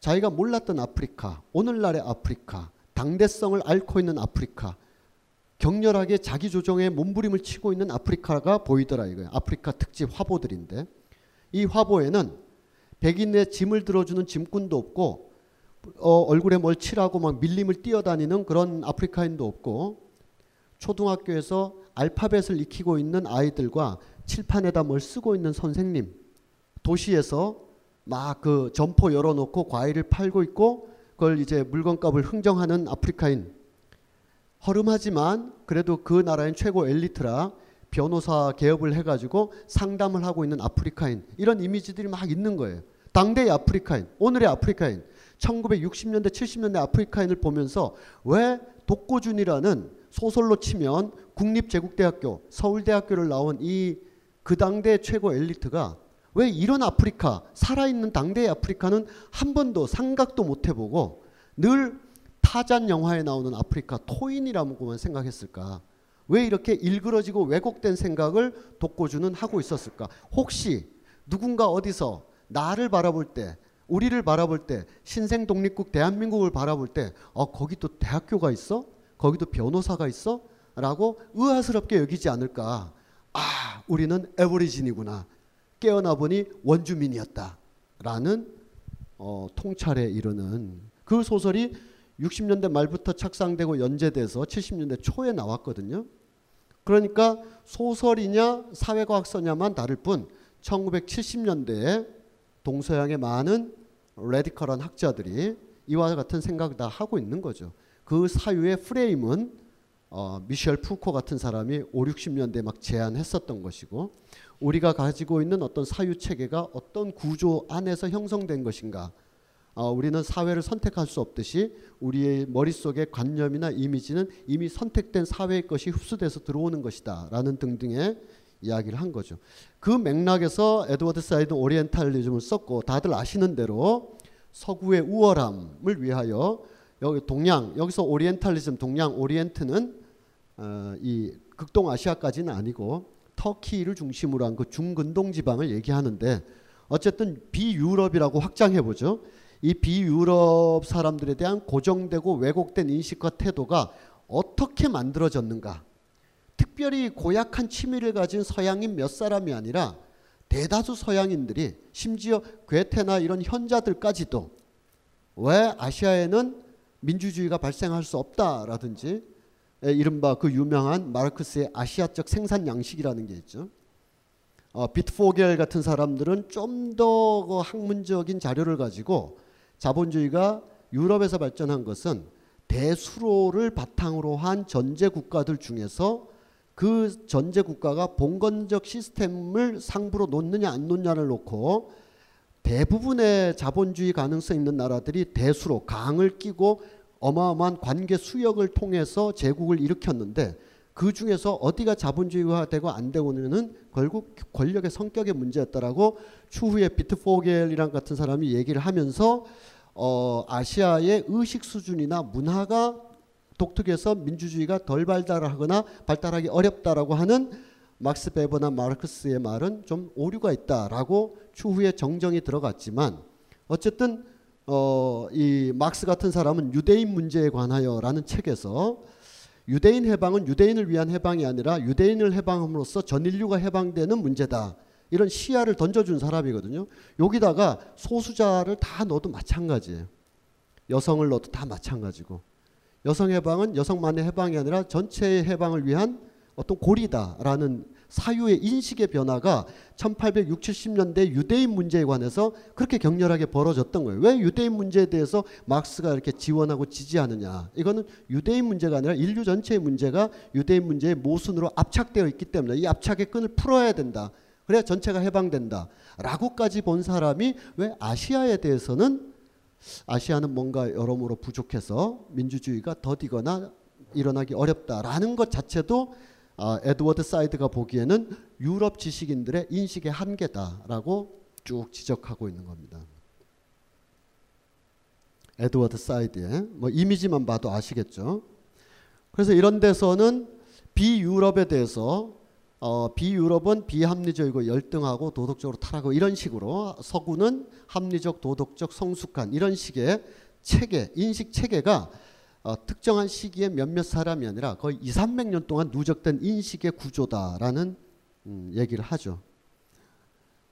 자기가 몰랐던 아프리카, 오늘날의 아프리카, 당대성을 앓고 있는 아프리카, 격렬하게 자기 조정에 몸부림을 치고 있는 아프리카가 보이더라 이거예요. 아프리카 특집 화보들인데 이 화보에는 백인의 짐을 들어주는 짐꾼도 없고 어, 얼굴에 뭘 칠하고 막 밀림을 뛰어다니는 그런 아프리카인도 없고 초등학교에서 알파벳을 익히고 있는 아이들과 칠판에다 뭘 쓰고 있는 선생님 도시에서 막 그 점포 열어놓고 과일을 팔고 있고 그걸 이제 물건값을 흥정하는 아프리카인 허름하지만 그래도 그 나라의 최고 엘리트라 변호사 개업을 해가지고 상담을 하고 있는 아프리카인 이런 이미지들이 막 있는 거예요. 당대의 아프리카인, 오늘의 아프리카인, 1960년대, 70년대 아프리카인을 보면서 왜 독고준이라는 소설로 치면 국립제국대학교, 서울대학교를 나온 이 그 당대 최고 엘리트가 왜 이런 아프리카, 살아있는 당대의 아프리카는 한 번도 생각도 못 해보고 늘 타잔 영화에 나오는 아프리카 토인이라고만 생각했을까? 왜 이렇게 일그러지고 왜곡된 생각을 독고주는 하고 있었을까? 혹시 누군가 어디서 나를 바라볼 때, 우리를 바라볼 때, 신생 독립국 대한민국을 바라볼 때, 어 거기도 대학교가 있어? 거기도 변호사가 있어? 라고 의아스럽게 여기지 않을까? 아, 우리는 에버리진이구나. 깨어나 보니 원주민이었다. 라는 어, 통찰에 이르는 그 소설이 60년대 말부터 착상되고 연재돼서 70년대 초에 나왔거든요. 그러니까 소설이냐 사회과학서냐만 다를 뿐 1970년대에 동서양의 많은 레디컬한 학자들이 이와 같은 생각을 다 하고 있는 거죠. 그 사유의 프레임은 어, 미셸 푸코 같은 사람이 5, 60년대 막 제안했었던 것이고 우리가 가지고 있는 어떤 사유 체계가 어떤 구조 안에서 형성된 것인가 어, 우리는 사회를 선택할 수 없듯이 우리의 머릿속의 관념이나 이미지는 이미 선택된 사회의 것이 흡수돼서 들어오는 것이다 라는 등등의 이야기를 한 거죠. 그 맥락에서 에드워드 사이드 오리엔탈리즘을 썼고 다들 아시는 대로 서구의 우월함을 위하여 여기 동양 여기서 오리엔탈리즘 동양 오리엔트는 어, 이 극동아시아까지는 아니고 터키를 중심으로 한 그 중근동 지방을 얘기하는데 어쨌든 비유럽이라고 확장해 보죠. 이 비유럽 사람들에 대한 고정되고 왜곡된 인식과 태도가 어떻게 만들어졌는가? 특별히 고약한 취미를 가진 서양인 몇 사람이 아니라 대다수 서양인들이 심지어 괴테나 이런 현자들까지도 왜 아시아에는 민주주의가 발생할 수 없다라든지 이른바 그 유명한 마르크스의 아시아적 생산 양식이라는 게 있죠. 어, 비트포겔 같은 사람들은 좀더그 학문적인 자료를 가지고 자본주의가 유럽에서 발전한 것은 대수로를 바탕으로 한 전제 국가들 중에서 그 전제 국가가 봉건적 시스템을 상부로 놓느냐 안 놓느냐를 놓고 대부분의 자본주의 가능성 있는 나라들이 대수로 강을 끼고 어마어마한 관계 수역을 통해서 제국을 일으켰는데 그 중에서 어디가 자본주의화되고 안 되고는 결국 권력의 성격의 문제였다라고 추후에 비트 포겔이랑 같은 사람이 얘기를 하면서 어, 아시아의 의식 수준이나 문화가 독특해서 민주주의가 덜 발달하거나 발달하기 어렵다라고 하는 막스 베버나 마르크스의 말은 좀 오류가 있다라고 추후에 정정이 들어갔지만 어쨌든 어, 이 막스 같은 사람은 유대인 문제에 관하여라는 책에서 유대인 해방은 유대인을 위한 해방이 아니라 유대인을 해방함으로써 전 인류가 해방되는 문제다. 이런 시야를 던져준 사람이거든요. 여기다가 소수자를 다 넣어도 마찬가지예요. 여성을 넣어도 다 마찬가지고. 여성 해방은 여성만의 해방이 아니라 전체의 해방을 위한 어떤 고리다라는 사유의 인식의 변화가 1860, 70년대 유대인 문제에 관해서 그렇게 격렬하게 벌어졌던 거예요. 왜 유대인 문제에 대해서 막스가 이렇게 지원하고 지지하느냐. 이거는 유대인 문제가 아니라 인류 전체의 문제가 유대인 문제의 모순으로 압착되어 있기 때문에 이 압착의 끈을 풀어야 된다. 그래야 전체가 해방된다. 라고까지 본 사람이 왜 아시아에 대해서는 아시아는 뭔가 여러모로 부족해서 민주주의가 더디거나 일어나기 어렵다라는 것 자체도 아, 에드워드 사이드가 보기에는 유럽 지식인들의 인식의 한계다라고 쭉 지적하고 있는 겁니다. 에드워드 사이드의 뭐 이미지만 봐도 아시겠죠. 그래서 이런 데서는 비유럽에 대해서 어, 비유럽은 비합리적이고 열등하고 도덕적으로 타락하고 이런 식으로 서구는 합리적 도덕적 성숙한 이런 식의 체계 인식 체계가 어, 특정한 시기에 몇몇 사람이 아니라 거의 2, 300년 동안 누적된 인식의 구조다라는 음, 얘기를 하죠.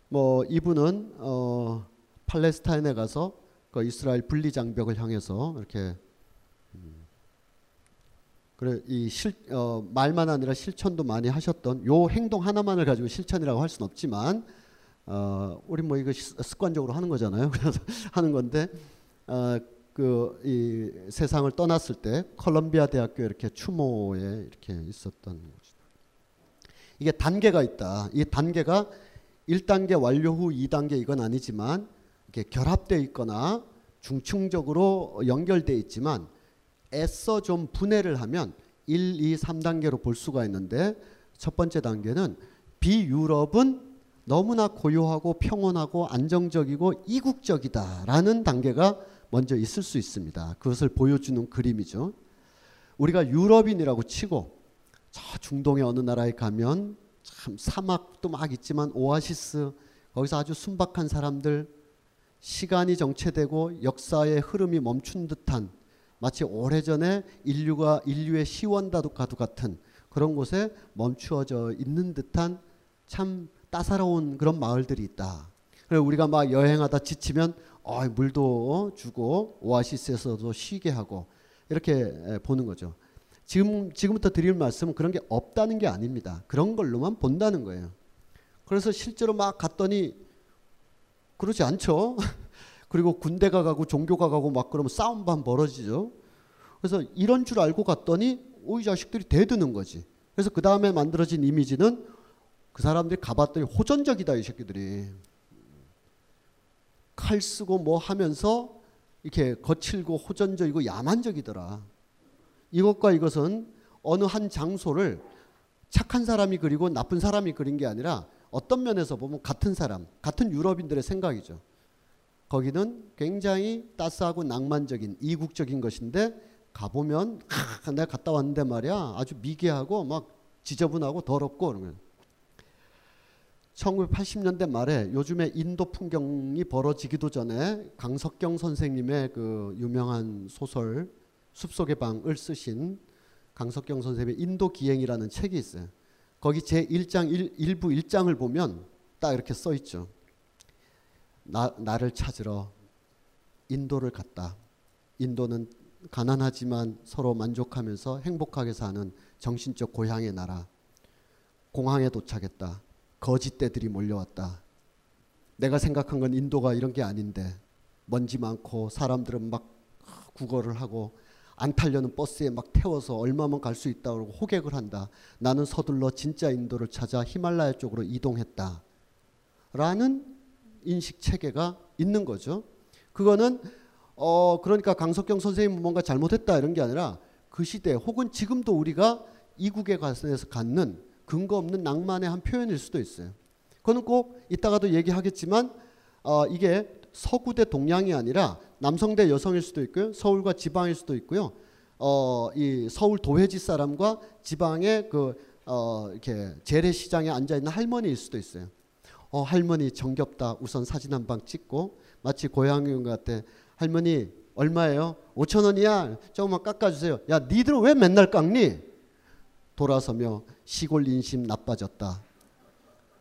뭐 이분은 어, 팔레스타인에 가서 그 이스라엘 분리 장벽을 향해서 이렇게 음, 그래 이 실, 어, 말만 아니라 실천도 많이 하셨던 요 행동 하나만을 가지고 실천이라고 할 수는 없지만 어, 우리 뭐 이거 습관적으로 하는 거잖아요. 그래서 하는 건데 어, 그 이 세상을 떠났을 때 컬럼비아 대학교 이렇게 추모에 이렇게 있었던 거죠. 이게 단계가 있다. 이 단계가 1단계 완료 후 2단계 이건 아니지만 이렇게 결합되어 있거나 중층적으로 연결되어 있지만 애써 좀 분해를 하면 1, 2, 3단계로 볼 수가 있는데 첫 번째 단계는 비유럽은 너무나 고요하고 평온하고 안정적이고 이국적이다라는 단계가 먼저 있을 수 있습니다. 그것을 보여주는 그림이죠. 우리가 유럽인이라고 치고 저 중동의 어느 나라에 가면 참 사막도 막 있지만 오아시스 거기서 아주 순박한 사람들 시간이 정체되고 역사의 흐름이 멈춘 듯한 마치 오래전에 인류가 인류의 시원다도가도 같은 그런 곳에 멈추어져 있는 듯한 참 따사로운 그런 마을들이 있다. 그래서 우리가 막 여행하다 지치면 어, 물도 주고 오아시스에서도 쉬게 하고 이렇게 보는 거죠. 지금 지금부터 드릴 말씀은 그런 게 없다는 게 아닙니다. 그런 걸로만 본다는 거예요. 그래서 실제로 막 갔더니 그러지 않죠. 그리고 군대가 가고 종교가 가고 막 그러면 싸움반 벌어지죠. 그래서 이런 줄 알고 갔더니 오이 자식들이 대드는 거지. 그래서 그 다음에 만들어진 이미지는 그 사람들이 가봤더니 호전적이다 이 새끼들이. 칼 쓰고 뭐 하면서 이렇게 거칠고 호전적이고 야만적이더라. 이것과 이것은 어느 한 장소를 착한 사람이 그리고 나쁜 사람이 그린 게 아니라 어떤 면에서 보면 같은 사람, 같은 유럽인들의 생각이죠. 거기는 굉장히 따스하고 낭만적인 이국적인 것인데 가보면 아, 내가 갔다 왔는데 말이야 아주 미개하고 막 지저분하고 더럽고 그러면 1980년대 말에 요즘에 인도 풍경이 벌어지기도 전에 강석경 선생님의 그 유명한 소설 숲속의 방을 쓰신 강석경 선생님의 인도 기행이라는 책이 있어요. 거기 제 1장 1, 부 1장을 보면 딱 이렇게 써 있죠. 나, 나를 찾으러 인도를 갔다. 인도는 가난하지만 서로 만족하면서 행복하게 사는 정신적 고향의 나라. 공항에 도착했다. 거짓대들이 몰려왔다. 내가 생각한 건 인도가 이런 게 아닌데 먼지 많고 사람들은 막 구걸을 하고 안 타려는 버스에 막 태워서 얼마만 갈 수 있다고 호객을 한다. 나는 서둘러 진짜 인도를 찾아 히말라야 쪽으로 이동했다. 라는 인식 체계가 있는 거죠. 그거는 어 그러니까 강석경 선생님 뭔가 잘못했다 이런 게 아니라 그 시대 혹은 지금도 우리가 이국에 가서 갖는 근거 없는 낭만의 한 표현일 수도 있어요. 그거는 꼭 이따가도 얘기하겠지만 어, 이게 서구 대 동양이 아니라 남성 대 여성일 수도 있고요. 서울과 지방일 수도 있고요. 어, 이 서울 도회지 사람과 지방의 그 어, 이렇게 재래시장에 앉아 있는 할머니일 수도 있어요. 어, 할머니 정겹다. 우선 사진 한 방 찍고 마치 고향인 것 같아. 할머니 얼마예요? 5천 원이야. 조금만 깎아주세요. 야, 니들 왜 맨날 깎니? 돌아서며 시골 인심 나빠졌다.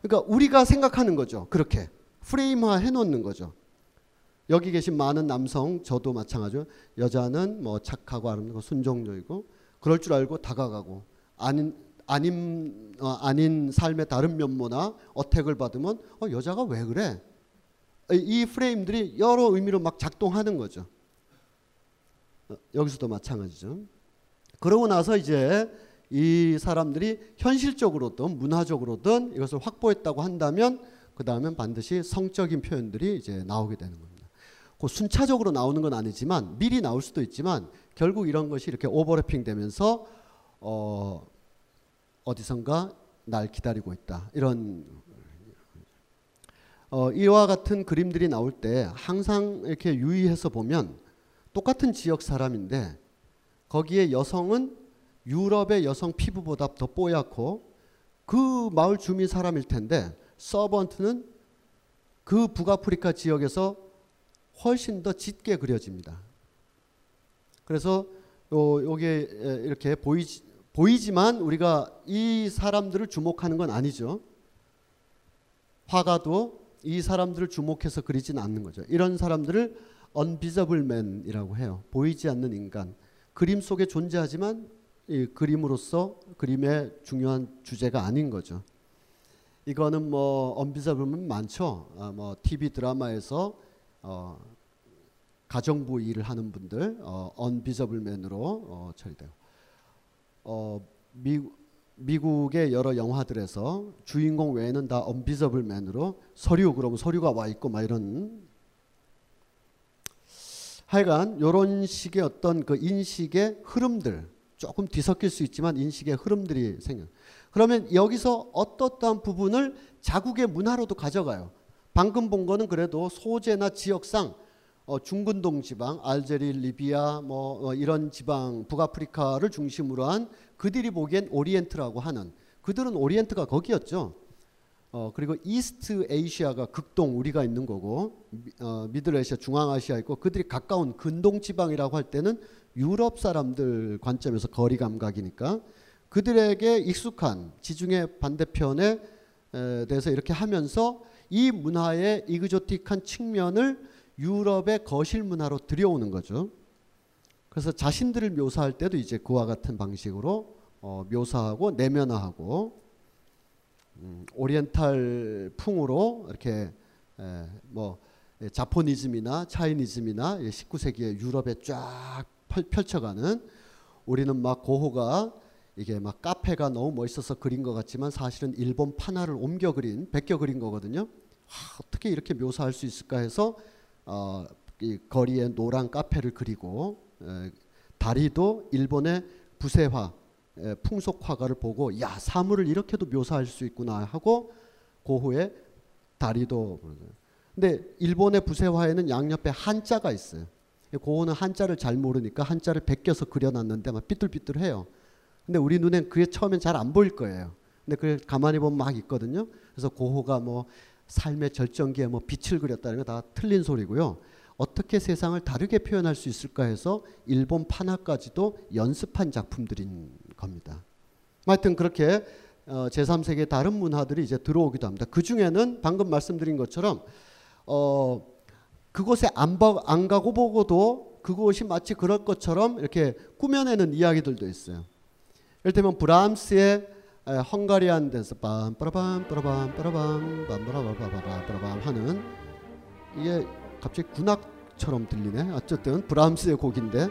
그러니까 우리가 생각하는 거죠. 그렇게 프레임화 해놓는 거죠. 여기 계신 많은 남성, 저도 마찬가지로 여자는 뭐 착하고 아름다고 순종적이고 그럴 줄 알고 다가가고 아닌 아닌 어, 아닌 삶의 다른 면모나 어택을 받으면 어, 여자가 왜 그래? 이 프레임들이 여러 의미로 막 작동하는 거죠. 어, 여기서도 마찬가지죠. 그러고 나서 이제 이 사람들이 현실적으로든 문화적으로든 이것을 확보했다고 한다면 그 다음엔 반드시 성적인 표현들이 이제 나오게 되는 겁니다. 그 순차적으로 나오는 건 아니지만 미리 나올 수도 있지만 결국 이런 것이 이렇게 오버래핑 되면서 어 어디선가 날 기다리고 있다. 이런 어, 이와 같은 그림들이 나올 때 항상 이렇게 유의해서 보면 똑같은 지역 사람인데 거기에 여성은 유럽의 여성 피부보다 더 뽀얗고 그 마을 주민 사람일 텐데 서번트는 그 북아프리카 지역에서 훨씬 더 짙게 그려집니다. 그래서 요, 요게 이렇게 보이지, 보이지만 우리가 이 사람들을 주목하는 건 아니죠. 화가도 이 사람들을 주목해서 그리진 않는 거죠. 이런 사람들을 unvisible man이라고 해요. 보이지 않는 인간. 그림 속에 존재하지만 이 그림으로서 그림의 중요한 주제가 아닌 거죠. 이거는 뭐 언비서블은 많죠. 아, 뭐 TV 드라마에서 어, 가정부 일을 하는 분들 어, 언비서블맨으로 어, 처리돼요. 어, 미, 미국의 여러 영화들에서 주인공 외에는 다 언비서블맨으로 서류 그러면 서류가 와 있고 막 이런 하여간 이런 식의 어떤 그 인식의 흐름들 조금 뒤섞일 수 있지만 인식의 흐름들이 생겨. 그러면 여기서 어떠한 부분을 자국의 문화로도 가져가요. 방금 본 거는 그래도 소재나 지역상 어, 중근동 지방, 알제리, 리비아 뭐 어, 이런 지방, 북아프리카를 중심으로 한 그들이 보기엔 오리엔트라고 하는 그들은 오리엔트가 거기였죠. 어, 그리고 East Asia가 극동 우리가 있는 거고 어, 미들아시아, 중앙아시아 있고 그들이 가까운 근동 지방이라고 할 때는 유럽 사람들 관점에서 거리 감각이니까 그들에게 익숙한 지중해 반대편에 대해서 이렇게 하면서 이 문화의 이그조틱한 측면을 유럽의 거실 문화로 들여오는 거죠. 그래서 자신들을 묘사할 때도 이제 그와 같은 방식으로 어, 묘사하고 내면화하고 음, 오리엔탈 풍으로 이렇게 에, 뭐 자포니즘이나 차이니즘이나 19세기의 유럽에 쫙 펼쳐가는 우리는 막 고호가 이게 막 카페가 너무 멋있어서 그린 것 같지만 사실은 일본 판화를 옮겨 그린 베껴 그린 거거든요. 하, 어떻게 이렇게 묘사할 수 있을까 해서 어, 이 거리에 노란 카페를 그리고 에, 다리도 일본의 부세화 에, 풍속 화가를 보고 야 사물을 이렇게도 묘사할 수 있구나 하고 고흐의 다리도 근데 일본의 부세화에는 양옆에 한자가 있어요. 고흐는 한자를 잘 모르니까 한자를 베껴서 그려놨는데 막 삐뚤삐뚤해요. 근데 우리 눈엔 그게 처음엔 잘 안 보일 거예요. 근데 그걸 가만히 보면 막 있거든요. 그래서 고흐가 뭐 삶의 절정기에 뭐 빛을 그렸다는 거 다 틀린 소리고요. 어떻게 세상을 다르게 표현할 수 있을까 해서 일본 판화까지도 연습한 작품들인 겁니다. 하여튼 그렇게 어, 제3세계 다른 문화들이 이제 들어오기도 합니다. 그 중에는 방금 말씀드린 것처럼 어, 그곳에 안, 봐, 안 가고 보고도 그곳이 마치 그럴 것처럼 이렇게 꾸며내는 이야기들도 있어요. 이를테면 브람스의 헝가리안 댄스 빰 빠라밤 빠라밤 빠라밤 빠라밤 하는 이게 갑자기 군악처럼 들리네. 어쨌든 브람스의 곡인데 에,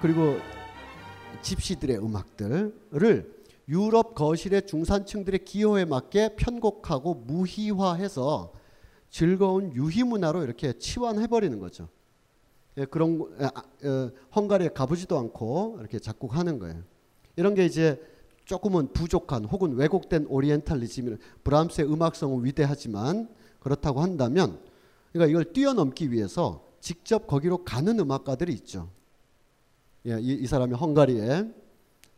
그리고 집시들의 음악들을 유럽 거실의 중산층들의 기호에 맞게 편곡하고 무희화해서 즐거운 유희 문화로 이렇게 치환해 버리는 거죠. 예, 그런 거- 아, 어, 헝가리에 가보지도 않고 이렇게 작곡하는 거예요. 이런 게 이제 조금은 부족한 혹은 왜곡된 오리엔탈리즘이 브람스의 음악성은 위대하지만 그렇다고 한다면 그러니까 이걸 뛰어넘기 위해서 직접 거기로 가는 음악가들이 있죠. 예, 이, 이 사람이 헝가리에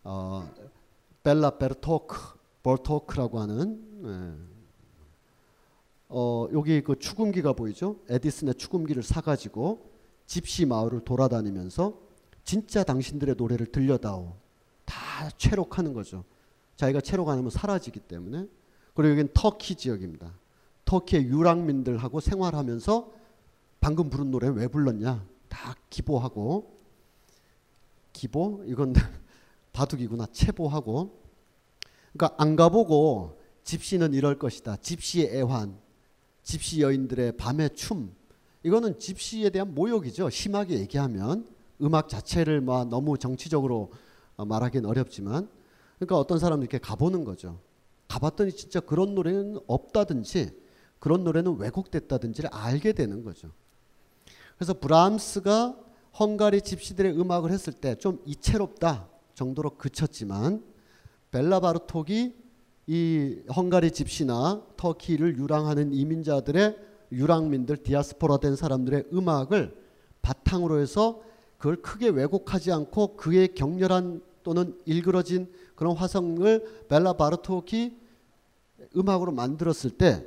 어, 벨라 바르토크 바르토크라고 하는 예. 어, 여기 그 축음기가 보이죠? 에디슨의 축음기를 사가지고 집시 마을을 돌아다니면서 진짜 당신들의 노래를 들려다오. 다 채록하는 거죠. 자기가 채록 안 하면 사라지기 때문에. 그리고 여기는 터키 지역입니다. 터키의 유랑민들하고 생활하면서 방금 부른 노래 왜 불렀냐? 다 기보하고 기보 이건 바둑이구나 체보하고 그러니까 안 가보고 집시는 이럴 것이다. 집시의 애환, 집시 여인들의 밤의 춤 이거는 집시에 대한 모욕이죠. 심하게 얘기하면 음악 자체를 막 너무 정치적으로 어, 말하기는 어렵지만 그러니까 어떤 사람은 이렇게 가보는 거죠. 가봤더니 진짜 그런 노래는 없다든지 그런 노래는 왜곡됐다든지를 알게 되는 거죠. 그래서 브람스가 헝가리 집시들의 음악을 했을 때 좀 이채롭다 정도로 그쳤지만 벨라 바르톡이 이 헝가리 집시나 터키를 유랑하는 이민자들의 유랑민들 디아스포라 된 사람들의 음악을 바탕으로 해서 그걸 크게 왜곡하지 않고 그의 격렬한 또는 일그러진 그런 화성을 벨라 바르톡이 음악으로 만들었을 때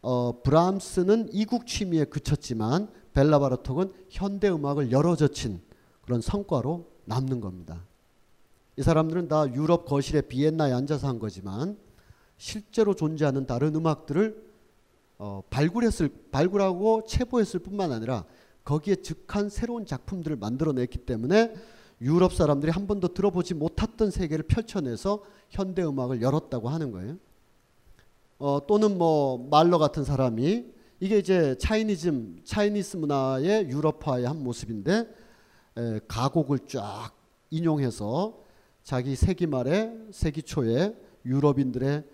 어, 브람스는 이국 취미에 그쳤지만 벨라 바르톡은 현대 음악을 열어 젖힌 그런 성과로 남는 겁니다. 이 사람들은 다 유럽 거실의 비엔나에 앉아서 한 거지만 실제로 존재하는 다른 음악들을 어, 발굴했을 발굴하고 체보했을 뿐만 아니라 거기에 즉한 새로운 작품들을 만들어냈기 때문에 유럽 사람들이 한 번도 들어보지 못했던 세계를 펼쳐내서 현대 음악을 열었다고 하는 거예요. 어, 또는 뭐 말러 같은 사람이 이게 이제 차이니즘, 차이니스 문화의 유럽화의 한 모습인데 에, 가곡을 쫙 인용해서 자기 세기 말에 세기 초에 유럽인들의 에,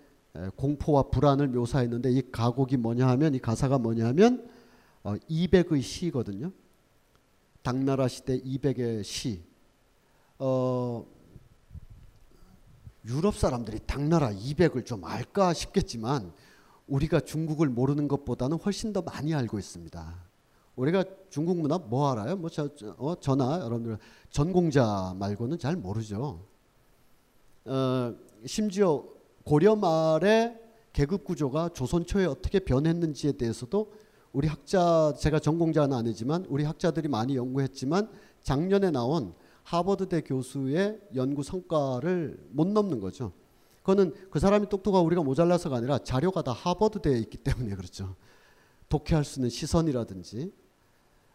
공포와 불안을 묘사했는데 이 가곡이 뭐냐 하면 이 가사가 뭐냐 하면 어, 200의 시거든요. 당나라 시대 200의 시. 어, 유럽 사람들이 당나라 200을 좀 알까 싶겠지만 우리가 중국을 모르는 것보다는 훨씬 더 많이 알고 있습니다. 우리가 중국 문화 뭐 알아요? 뭐 저, 저, 어, 저나 여러분들 전공자 말고는 잘 모르죠. 어, 심지어 고려 말의 계급 구조가 조선 초에 어떻게 변했는지에 대해서도 우리 학자 제가 전공자는 아니지만 우리 학자들이 많이 연구했지만 작년에 나온 하버드대 교수의 연구 성과를 못 넘는 거죠. 그거는 그 사람이 똑똑하고 우리가 모자라서가 아니라 자료가 다 하버드대에 있기 때문에 그렇죠. 독해할 수 있는 시선이라든지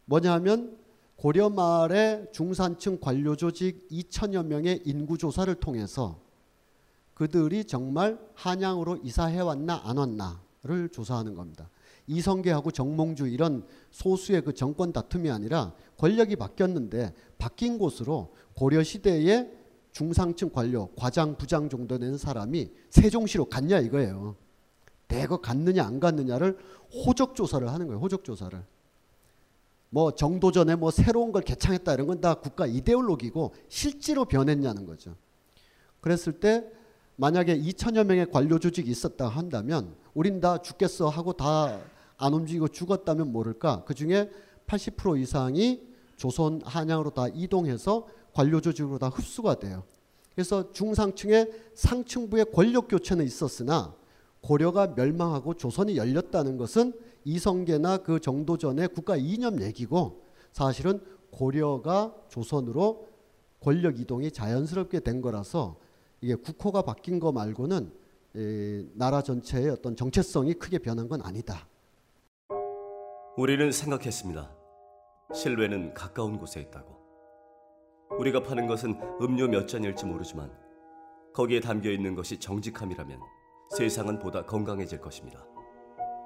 뭐냐면 고려 말의 중산층 관료 조직 2천여 명의 인구 조사를 통해서 그들이 정말 한양으로 이사해 왔나 안 왔나를 조사하는 겁니다. 이성계하고 정몽주 이런 소수의 그 정권 다툼이 아니라 권력이 바뀌었는데 바뀐 곳으로 고려 시대의 중상층 관료, 과장, 부장 정도 되는 사람이 세종시로 갔냐 이거예요. 대거 갔느냐 안 갔느냐를 호적 조사를 하는 거예요. 호적 조사를. 뭐 정도전에 뭐 새로운 걸 개창했다 이런 건 다 국가 이데올로기고 실제로 변했냐는 거죠. 그랬을 때 만약에 2천여 명의 관료 조직이 있었다 한다면 우린 다 죽겠어 하고 다 안 움직이고 죽었다면 모를까 그 중에 80% 이상이 조선 한양으로 다 이동해서 관료 조직으로 다 흡수가 돼요. 그래서 중상층의 상층부의 권력 교체는 있었으나 고려가 멸망하고 조선이 열렸다는 것은 이성계나 그 정도 전에 국가 이념 얘기고 사실은 고려가 조선으로 권력 이동이 자연스럽게 된 거라서 이게 국호가 바뀐 거 말고는 에, 나라 전체의 어떤 정체성이 크게 변한 건 아니다. 우리는 생각했습니다. 실외는 가까운 곳에 있다고. 우리가 파는 것은 음료 몇 잔일지 모르지만 거기에 담겨 있는 것이 정직함이라면 세상은 보다 건강해질 것입니다.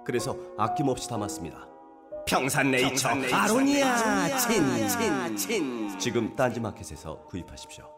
그래서 아낌없이 담았습니다. 평산네이처 아로니아 친친친 지금 딴지마켓에서 구입하십시오.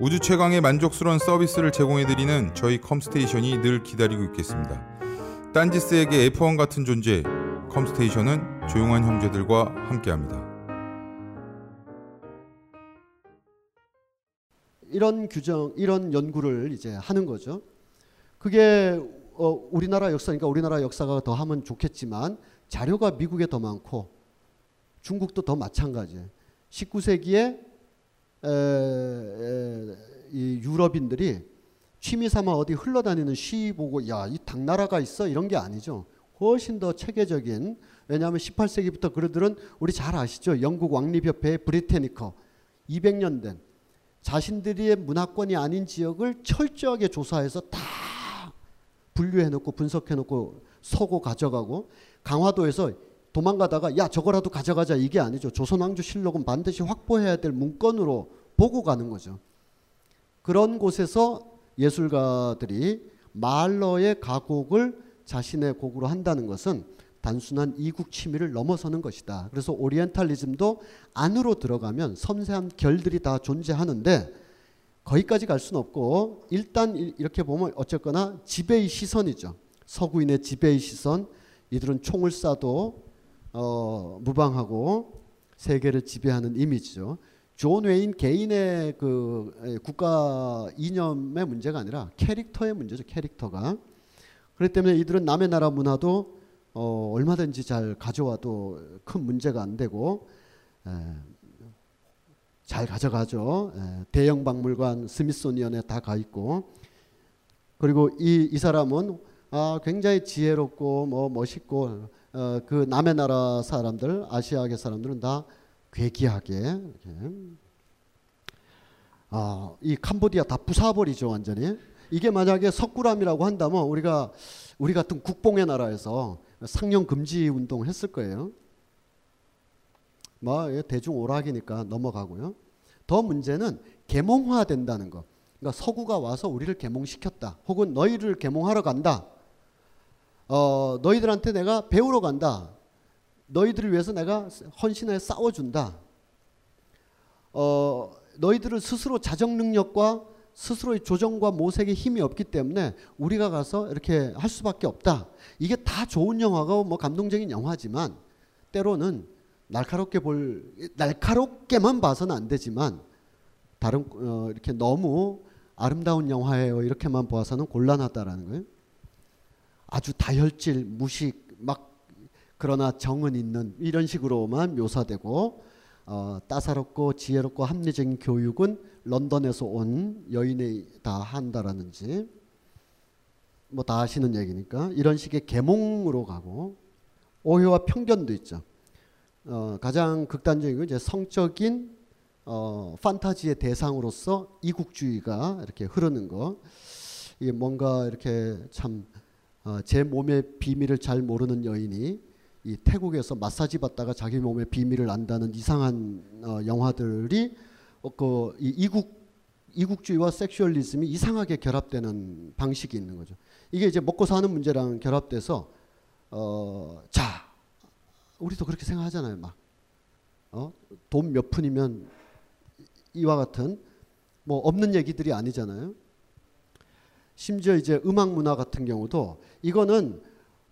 우주 최강의 만족스러운 서비스를 제공해드리는 저희 컴스테이션이 늘 기다리고 있겠습니다. 딴지스에게 F1 같은 존재, 컴스테이션은 조용한 형제들과 함께합니다. 이런 규정, 이런 연구를 이제 하는 거죠. 그게 어, 우리나라 역사니까 우리나라 역사가 더 하면 좋겠지만 자료가 미국에 더 많고 중국도 더 마찬가지예요. 19세기에 에, 에, 이 유럽인들이 취미 삼아 어디 흘러다니는 시 보고 야 이 당나라가 있어 이런 게 아니죠. 훨씬 더 체계적인 왜냐하면 18세기부터 그들은 우리 잘 아시죠. 영국 왕립협회의 브리테니커 200년 된 자신들의 문화권이 아닌 지역을 철저하게 조사해서 다 분류해놓고 분석해놓고 서고 가져가고 강화도에서 도망가다가 야 저거라도 가져가자 이게 아니죠. 조선왕조 실록은 반드시 확보해야 될 문건으로 보고 가는 거죠. 그런 곳에서 예술가들이 말러의 가곡을 자신의 곡으로 한다는 것은 단순한 이국 취미를 넘어서는 것이다. 그래서 오리엔탈리즘도 안으로 들어가면 섬세한 결들이 다 존재하는데 거기까지 갈 수는 없고 일단 이렇게 보면 어쨌거나 지배의 시선이죠. 서구인의 지배의 시선. 이들은 총을 쏴도 어, 무방하고 세계를 지배하는 이미지죠. 존 웨인 개인의 그 국가 이념의 문제가 아니라 캐릭터의 문제죠. 캐릭터가. 그렇기 때문에 이들은 남의 나라 문화도 어, 얼마든지 잘 가져와도 큰 문제가 안 되고 에, 잘 가져가죠. 에, 대형 박물관 스미소니언에 다 가 있고 그리고 이, 이 사람은 아, 굉장히 지혜롭고 뭐 멋있고 어, 그 남의 나라 사람들 아시아계 사람들은 다 괴기하게 이렇게. 아, 이 캄보디아 다 부숴버리죠 완전히. 이게 만약에 석굴암이라고 한다면 우리가 우리 같은 국뽕의 나라에서 상영 금지 운동을 했을 거예요. 뭐 대중 오락이니까 넘어가고요. 더 문제는 계몽화 된다는 거. 그러니까 서구가 와서 우리를 계몽시켰다. 혹은 너희를 계몽하러 간다. 어, 너희들한테 내가 배우러 간다. 너희들을 위해서 내가 헌신해 싸워준다. 어, 너희들은 스스로 자정 능력과 스스로의 조정과 모색에 힘이 없기 때문에 우리가 가서 이렇게 할 수밖에 없다. 이게 다 좋은 영화가 뭐 감동적인 영화지만 때로는 날카롭게 볼 날카롭게만 봐서는 안 되지만 다른 어, 이렇게 너무 아름다운 영화예요 이렇게만 보아서는 곤란하다라는 거예요. 아주 다혈질 무식 막 그러나 정은 있는 이런 식으로만 묘사되고 어, 따사롭고 지혜롭고 합리적인 교육은 런던에서 온 여인이 다 한다라는지. 뭐 다 아시는 얘기니까. 이런 식의 계몽으로 가고 오해와 편견도 있죠. 어, 가장 극단적인 이제 성적인 어, 판타지의 대상으로서 이국주의가 이렇게 흐르는 거. 이게 뭔가 이렇게 참 어, 제 몸의 비밀을 잘 모르는 여인이 이 태국에서 마사지 받다가 자기 몸의 비밀을 안다는 이상한 어, 영화들이 어, 그 이국 이국주의와 섹슈얼리즘이 이상하게 결합되는 방식이 있는 거죠. 이게 이제 먹고 사는 문제랑 결합돼서 어, 자 우리도 그렇게 생각하잖아요. 막 어? 돈 몇 푼이면 이와 같은 뭐 없는 얘기들이 아니잖아요. 심지어 이제 음악 문화 같은 경우도 이거는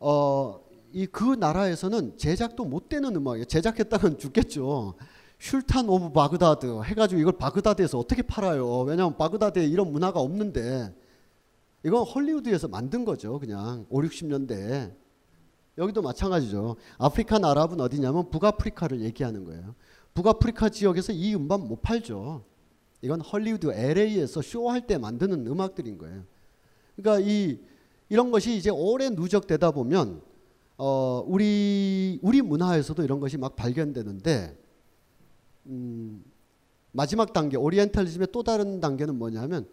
어, 이 그 나라에서는 제작도 못 되는 음악이에요. 제작했다면 죽겠죠. Sultan of Baghdad 해가지고 이걸 바그다드에서 어떻게 팔아요? 왜냐하면 바그다드에 이런 문화가 없는데 이건 헐리우드에서 만든 거죠. 그냥 5, 60년대 여기도 마찬가지죠. 아프리카 나라는 어디냐면 북아프리카를 얘기하는 거예요. 북아프리카 지역에서 이 음반 못 팔죠. 이건 헐리우드 LA에서 쇼할 때 만드는 음악들인 거예요. 그러니까 이 이런 것이 이제 오래 누적되다 보면 어 우리 우리 문화에서도 이런 것이 막 발견되는데 음 마지막 단계 오리엔탈리즘의 또 다른 단계는 뭐냐면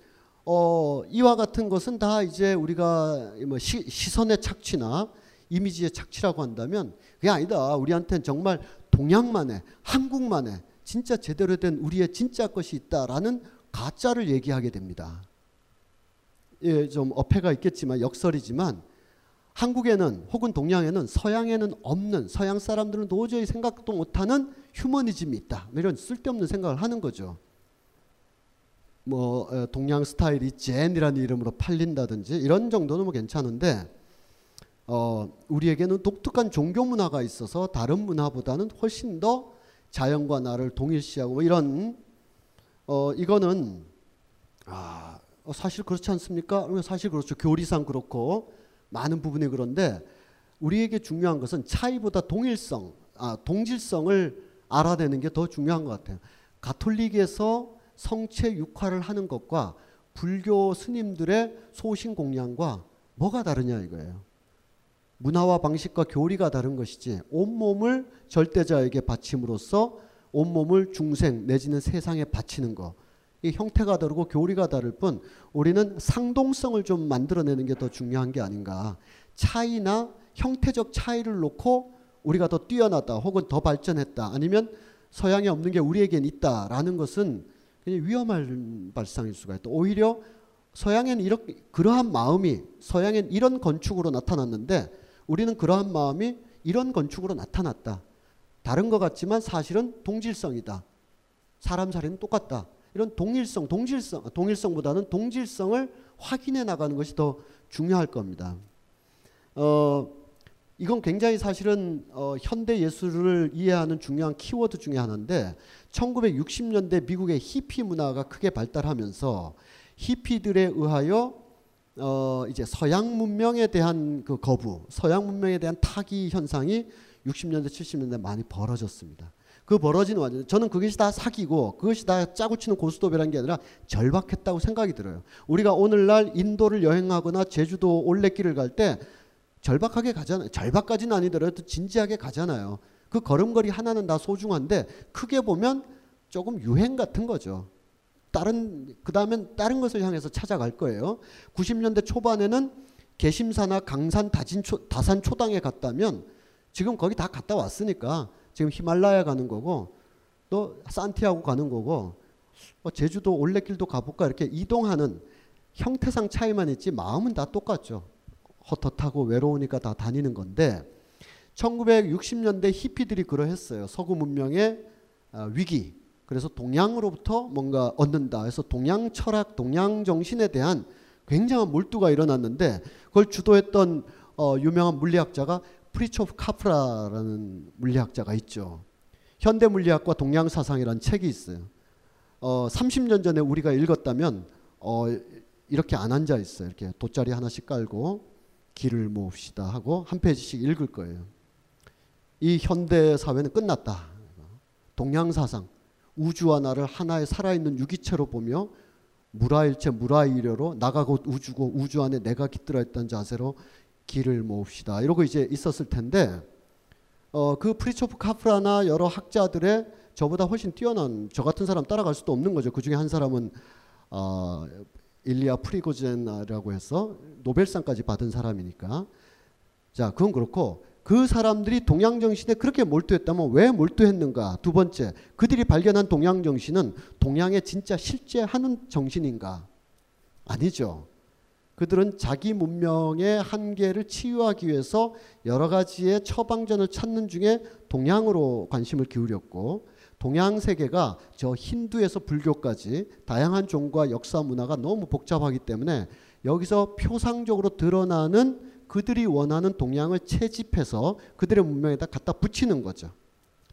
어 이와 같은 것은 다 이제 우리가 뭐 시, 시선의 착취나 이미지의 착취라고 한다면 그게 아니다. 우리한테는 정말 동양만의 한국만의 진짜 제대로 된 우리의 진짜 것이 있다라는 가짜를 얘기하게 됩니다. 예, 좀 어폐가 있겠지만 역설이지만 한국에는 혹은 동양에는 서양에는 없는 서양 사람들은 도저히 생각도 못하는 휴머니즘이 있다. 뭐 이런 쓸데없는 생각을 하는 거죠. 뭐 동양 스타일이 젠이라는 이름으로 팔린다든지 이런 정도는 뭐 괜찮은데 어, 우리에게는 독특한 종교 문화가 있어서 다른 문화보다는 훨씬 더 자연과 나를 동일시하고 뭐 이런 어, 이거는 아, 어, 사실 그렇지 않습니까? 사실 그렇죠. 교리상 그렇고 많은 부분이 그런데 우리에게 중요한 것은 차이보다 동일성, 아, 동질성을 알아내는 게 더 중요한 것 같아요. 가톨릭에서 성체 육화를 하는 것과 불교 스님들의 소신 공양과 뭐가 다르냐 이거예요. 문화와 방식과 교리가 다른 것이지 온몸을 절대자에게 바침으로써 온몸을 중생 내지는 세상에 바치는 것. 이 형태가 다르고 교리가 다를 뿐 우리는 상동성을 좀 만들어내는 게 더 중요한 게 아닌가. 차이나 형태적 차이를 놓고 우리가 더 뛰어났다 혹은 더 발전했다 아니면 서양에 없는 게 우리에겐 있다라는 것은 위험한 발상일 수가 있다. 오히려 서양엔 이렇게 그러한 마음이 서양엔 이런 건축으로 나타났는데 우리는 그러한 마음이 이런 건축으로 나타났다. 다른 것 같지만 사실은 동질성이다. 사람 살이는 똑같다. 이런 동일성, 동질성, 동일성보다는 동질성을 확인해 나가는 것이 더 중요할 겁니다. 어, 이건 굉장히 사실은 어, 현대 예술을 이해하는 중요한 키워드 중에 하나인데 1960년대 미국의 히피 문화가 크게 발달하면서 히피들에 의하여 어, 이제 서양 문명에 대한 그 거부, 서양 문명에 대한 타기 현상이 60년대 70년대 많이 벌어졌습니다. 그 벌어진 완전 저는 그것이 다 사기고 그것이 다 짜고 치는 고스톱이라는 게 아니라 절박했다고 생각이 들어요. 우리가 오늘날 인도를 여행하거나 제주도 올레길을 갈 때 절박하게 가잖아요. 절박까지는 아니더라도 진지하게 가잖아요. 그 걸음걸이 하나는 다 소중한데 크게 보면 조금 유행 같은 거죠. 다른 그 다음엔 다른 것을 향해서 찾아갈 거예요. 90년대 초반에는 개심사나 강산 다진 초, 다산 초당에 갔다면 지금 거기 다 갔다 왔으니까 지금 히말라야 가는 거고 또 산티아고 가는 거고 뭐 제주도 올레길도 가볼까 이렇게 이동하는 형태상 차이만 있지 마음은 다 똑같죠. 헛헛하고 외로우니까 다 다니는 건데 1960년대 히피들이 그러했어요. 서구 문명의 아, 위기. 그래서 동양으로부터 뭔가 얻는다. 그래서 동양 철학, 동양 정신에 대한 굉장한 몰두가 일어났는데 그걸 주도했던 어, 유명한 물리학자가 프리초프 카프라라는 물리학자가 있죠. 현대 물리학과 동양 사상이라는 책이 있어요. 어, 30년 전에 우리가 읽었다면 어, 이렇게 안 앉아 있어요. 이렇게 돗자리 하나씩 깔고 기를 모읍시다 하고 한 페이지씩 읽을 거예요. 이 현대 사회는 끝났다. 동양 사상, 우주와 나를 하나의 살아있는 유기체로 보며 물아일체 물아일여로 나가 곧 우주고 우주 안에 내가 깃들어 있던 자세로 기를 모읍시다. 이러고 이제 있었을 텐데 어, 그 프리초프 카프라나 여러 학자들의 저보다 훨씬 뛰어난 저 같은 사람 따라갈 수도 없는 거죠. 그 중에 한 사람은 어, 일리아 프리고젠이라고 해서 노벨상까지 받은 사람이니까. 자, 그건 그렇고 그 사람들이 동양 정신에 그렇게 몰두했다면 왜 몰두했는가? 두 번째, 그들이 발견한 동양 정신은 동양에 진짜 실제 하는 정신인가? 아니죠. 그들은 자기 문명의 한계를 치유하기 위해서 여러 가지의 처방전을 찾는 중에 동양으로 관심을 기울였고 동양 세계가 저 힌두에서 불교까지 다양한 종과 역사 문화가 너무 복잡하기 때문에 여기서 표상적으로 드러나는 그들이 원하는 동양을 채집해서 그들의 문명에다 갖다 붙이는 거죠.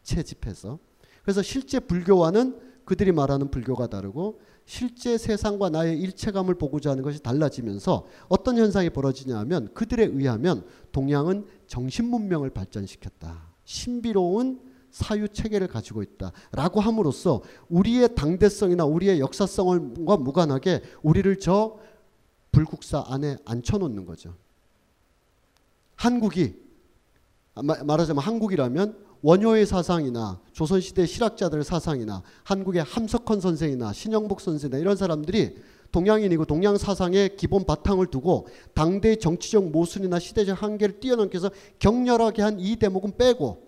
채집해서. 그래서 실제 불교와는 그들이 말하는 불교가 다르고 실제 세상과 나의 일체감을 보고자 하는 것이 달라지면서 어떤 현상이 벌어지냐면 그들에 의하면 동양은 정신 문명을 발전시켰다. 신비로운 사유 체계를 가지고 있다라고 함으로써 우리의 당대성이나 우리의 역사성과 무관하게 우리를 저 불국사 안에 앉혀놓는 거죠. 한국이 말하자면 한국이라면 원효의 사상이나 조선시대 실학자들의 사상이나 한국의 함석헌 선생이나 신영복 선생이나 이런 사람들이 동양인이고 동양 사상의 기본 바탕을 두고 당대의 정치적 모순이나 시대적 한계를 뛰어넘기 위해서 격렬하게 한 이 대목은 빼고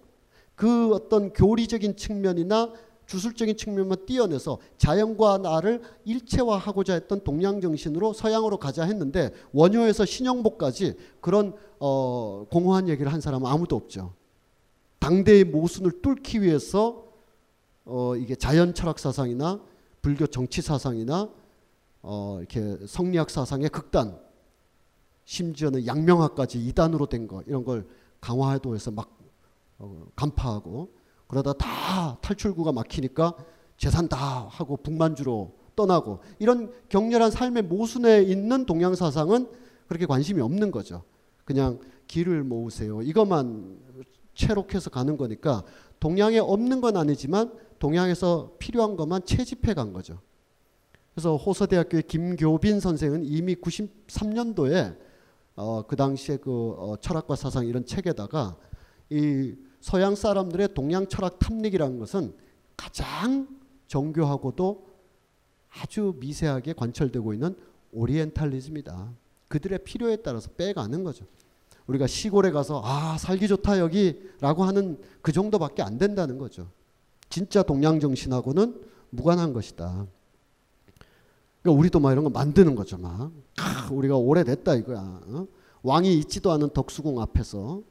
그 어떤 교리적인 측면이나 주술적인 측면만 띄어내서 자연과 나를 일체화하고자 했던 동양 정신으로 서양으로 가자 했는데 원효에서 신영복까지 그런 어, 공허한 얘기를 한 사람은 아무도 없죠. 당대의 모순을 뚫기 위해서 어, 이게 자연 철학 사상이나 불교 정치 사상이나 어, 이렇게 성리학 사상의 극단 심지어는 양명학까지 이단으로 된 거 이런 걸 강화해도 해서 막 어, 간파하고 그러다 다 탈출구가 막히니까 재산 다 하고 북만주로 떠나고 이런 격렬한 삶의 모순에 있는 동양 사상은 그렇게 관심이 없는 거죠. 그냥 길을 모으세요. 이것만 채록해서 가는 거니까 동양에 없는 건 아니지만 동양에서 필요한 것만 채집해 간 거죠. 그래서 호서대학교의 김교빈 선생은 이미 93년도에 어, 그 당시에 그 어, 철학과 사상 이런 책에다가 이 서양 사람들의 동양 철학 탐닉이라는 것은 가장 정교하고도 아주 미세하게 관철되고 있는 오리엔탈리즘이다. 그들의 필요에 따라서 빼가는 거죠. 우리가 시골에 가서 아 살기 좋다 여기라고 하는 그 정도밖에 안 된다는 거죠. 진짜 동양 정신하고는 무관한 것이다. 그러니까 우리도 막 이런 거 만드는 거죠. 막 아, 우리가 오래됐다 이거야. 어? 왕이 있지도 않은 덕수궁 앞에서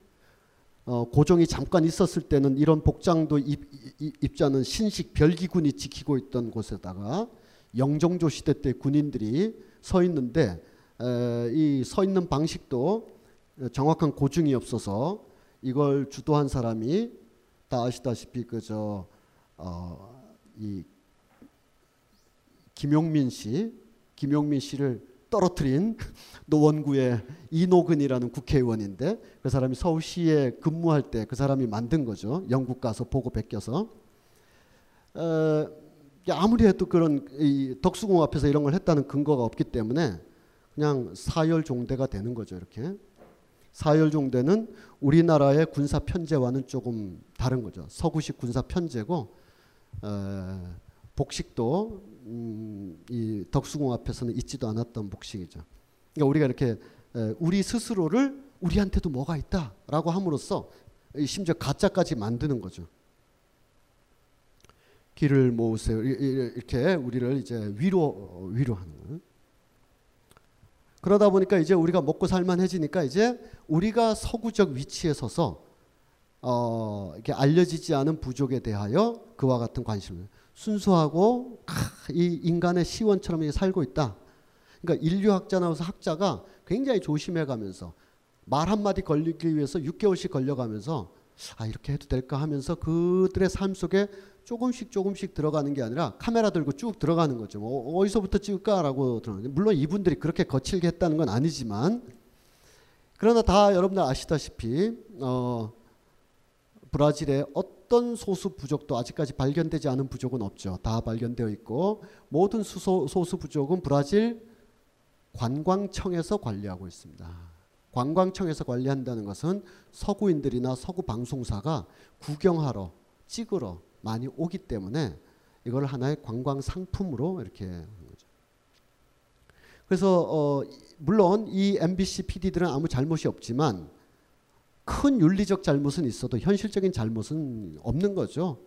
어, 고종이 잠깐 있었을 때는 이런 복장도 입, 입지 않은 신식 별기군이 지키고 있던 곳에다가 영종조 시대 때 군인들이 서 있는데 이 서 있는 방식도 정확한 고증이 없어서 이걸 주도한 사람이 다 아시다시피 그저 어, 이 김용민 씨, 김용민 씨를 떨어뜨린 노원구의 이노근이라는 국회의원인데 그 사람이 서울시에 근무할 때 그 사람이 만든 거죠. 영국 가서 보고 베껴서. 어, 아무리 해도 그런 덕수궁 앞에서 이런 걸 했다는 근거가 없기 때문에 그냥 사열 종대가 되는 거죠. 이렇게. 사열 종대는 우리나라의 군사 편제와는 조금 다른 거죠. 서구식 군사 편제고 어, 복식도 음, 이 덕수궁 앞에서는 있지도 않았던 복식이죠. 그러니까 우리가 이렇게 에, 우리 스스로를 우리한테도 뭐가 있다라고 함으로써 심지어 가짜까지 만드는 거죠. 길을 모으세요. 이렇게 우리를 이제 위로 위로하는 거예요. 그러다 보니까 이제 우리가 먹고 살만해지니까 이제 우리가 서구적 위치에 서서 어, 이렇게 알려지지 않은 부족에 대하여 그와 같은 관심을 순수하고 이 인간의 시원처럼 살고 있다. 그러니까 인류학자나 학자가 굉장히 조심해가면서 말 한마디 걸리기 위해서 6개월씩 걸려가면서 아 이렇게 해도 될까 하면서 그들의 삶 속에 조금씩 조금씩 들어가는 게 아니라 카메라 들고 쭉 들어가는 거죠. 뭐 어디서부터 찍을까라고 들어가는데 물론 이분들이 그렇게 거칠게 했다는 건 아니지만 그러나 다 여러분들 아시다시피 어 브라질의 어떤 소수 부족도 아직까지 발견되지 않은 부족은 없죠. 다 발견되어 있고 모든 수소, 소수 부족은 브라질 관광청에서 관리하고 있습니다. 관광청에서 관리한다는 것은 서구인들이나 서구 방송사가 구경하러 찍으러 많이 오기 때문에 이걸 하나의 관광 상품으로 이렇게 하는 거죠. 그래서 어, 물론 이 MBC PD들은 아무 잘못이 없지만 큰 윤리적 잘못은 있어도 현실적인 잘못은 없는 거죠.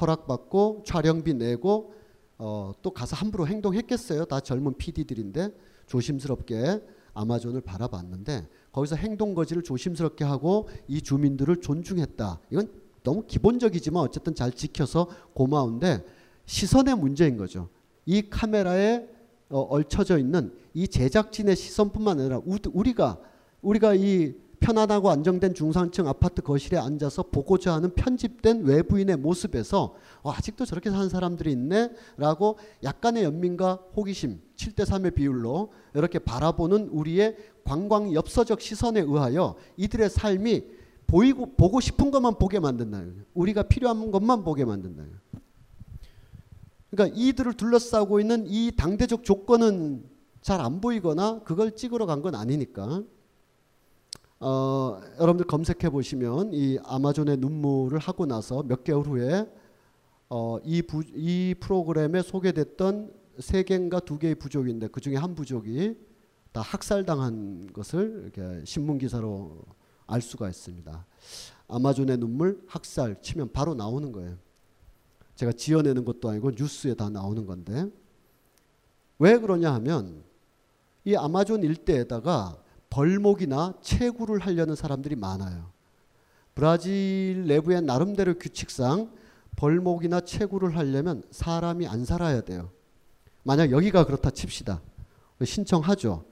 허락받고 촬영비 내고 어, 또 가서 함부로 행동했겠어요. 다 젊은 PD들인데 조심스럽게 아마존을 바라봤는데 거기서 행동 거지를 조심스럽게 하고 이 주민들을 존중했다. 이건 너무 기본적이지만 어쨌든 잘 지켜서 고마운데 시선의 문제인 거죠. 이 카메라에 어, 얽혀져 있는 이 제작진의 시선뿐만 아니라 우리가 우리가 이 편안하고 안정된 중산층 아파트 거실에 앉아서 보고자 하는 편집된 외부인의 모습에서 어, 아직도 저렇게 사는 사람들이 있네 라고 약간의 연민과 호기심 7대 3의 비율로 이렇게 바라보는 우리의 관광 엽서적 시선에 의하여 이들의 삶이 보이고 보고 싶은 것만 보게 만든다. 우리가 필요한 것만 보게 만든다. 그러니까 이들을 둘러싸고 있는 이 당대적 조건은 잘 안 보이거나 그걸 찍으러 간 건 아니니까. 어, 여러분들 검색해 보시면 이 아마존의 눈물을 하고 나서 몇 개월 후에 어, 이, 부, 이 프로그램에 소개됐던 세 개인가 두 개의 부족인데 그 중에 한 부족이 다 학살당한 것을 이렇게 신문 기사로 알 수가 있습니다. 아마존의 눈물 학살 치면 바로 나오는 거예요. 제가 지어내는 것도 아니고 뉴스에 다 나오는 건데 왜 그러냐 하면 이 아마존 일대에다가 벌목이나 채굴을 하려는 사람들이 많아요. 브라질 내부의 나름대로 규칙상 벌목이나 채굴을 하려면 사람이 안 살아야 돼요. 만약 여기가 그렇다 칩시다. 신청하죠.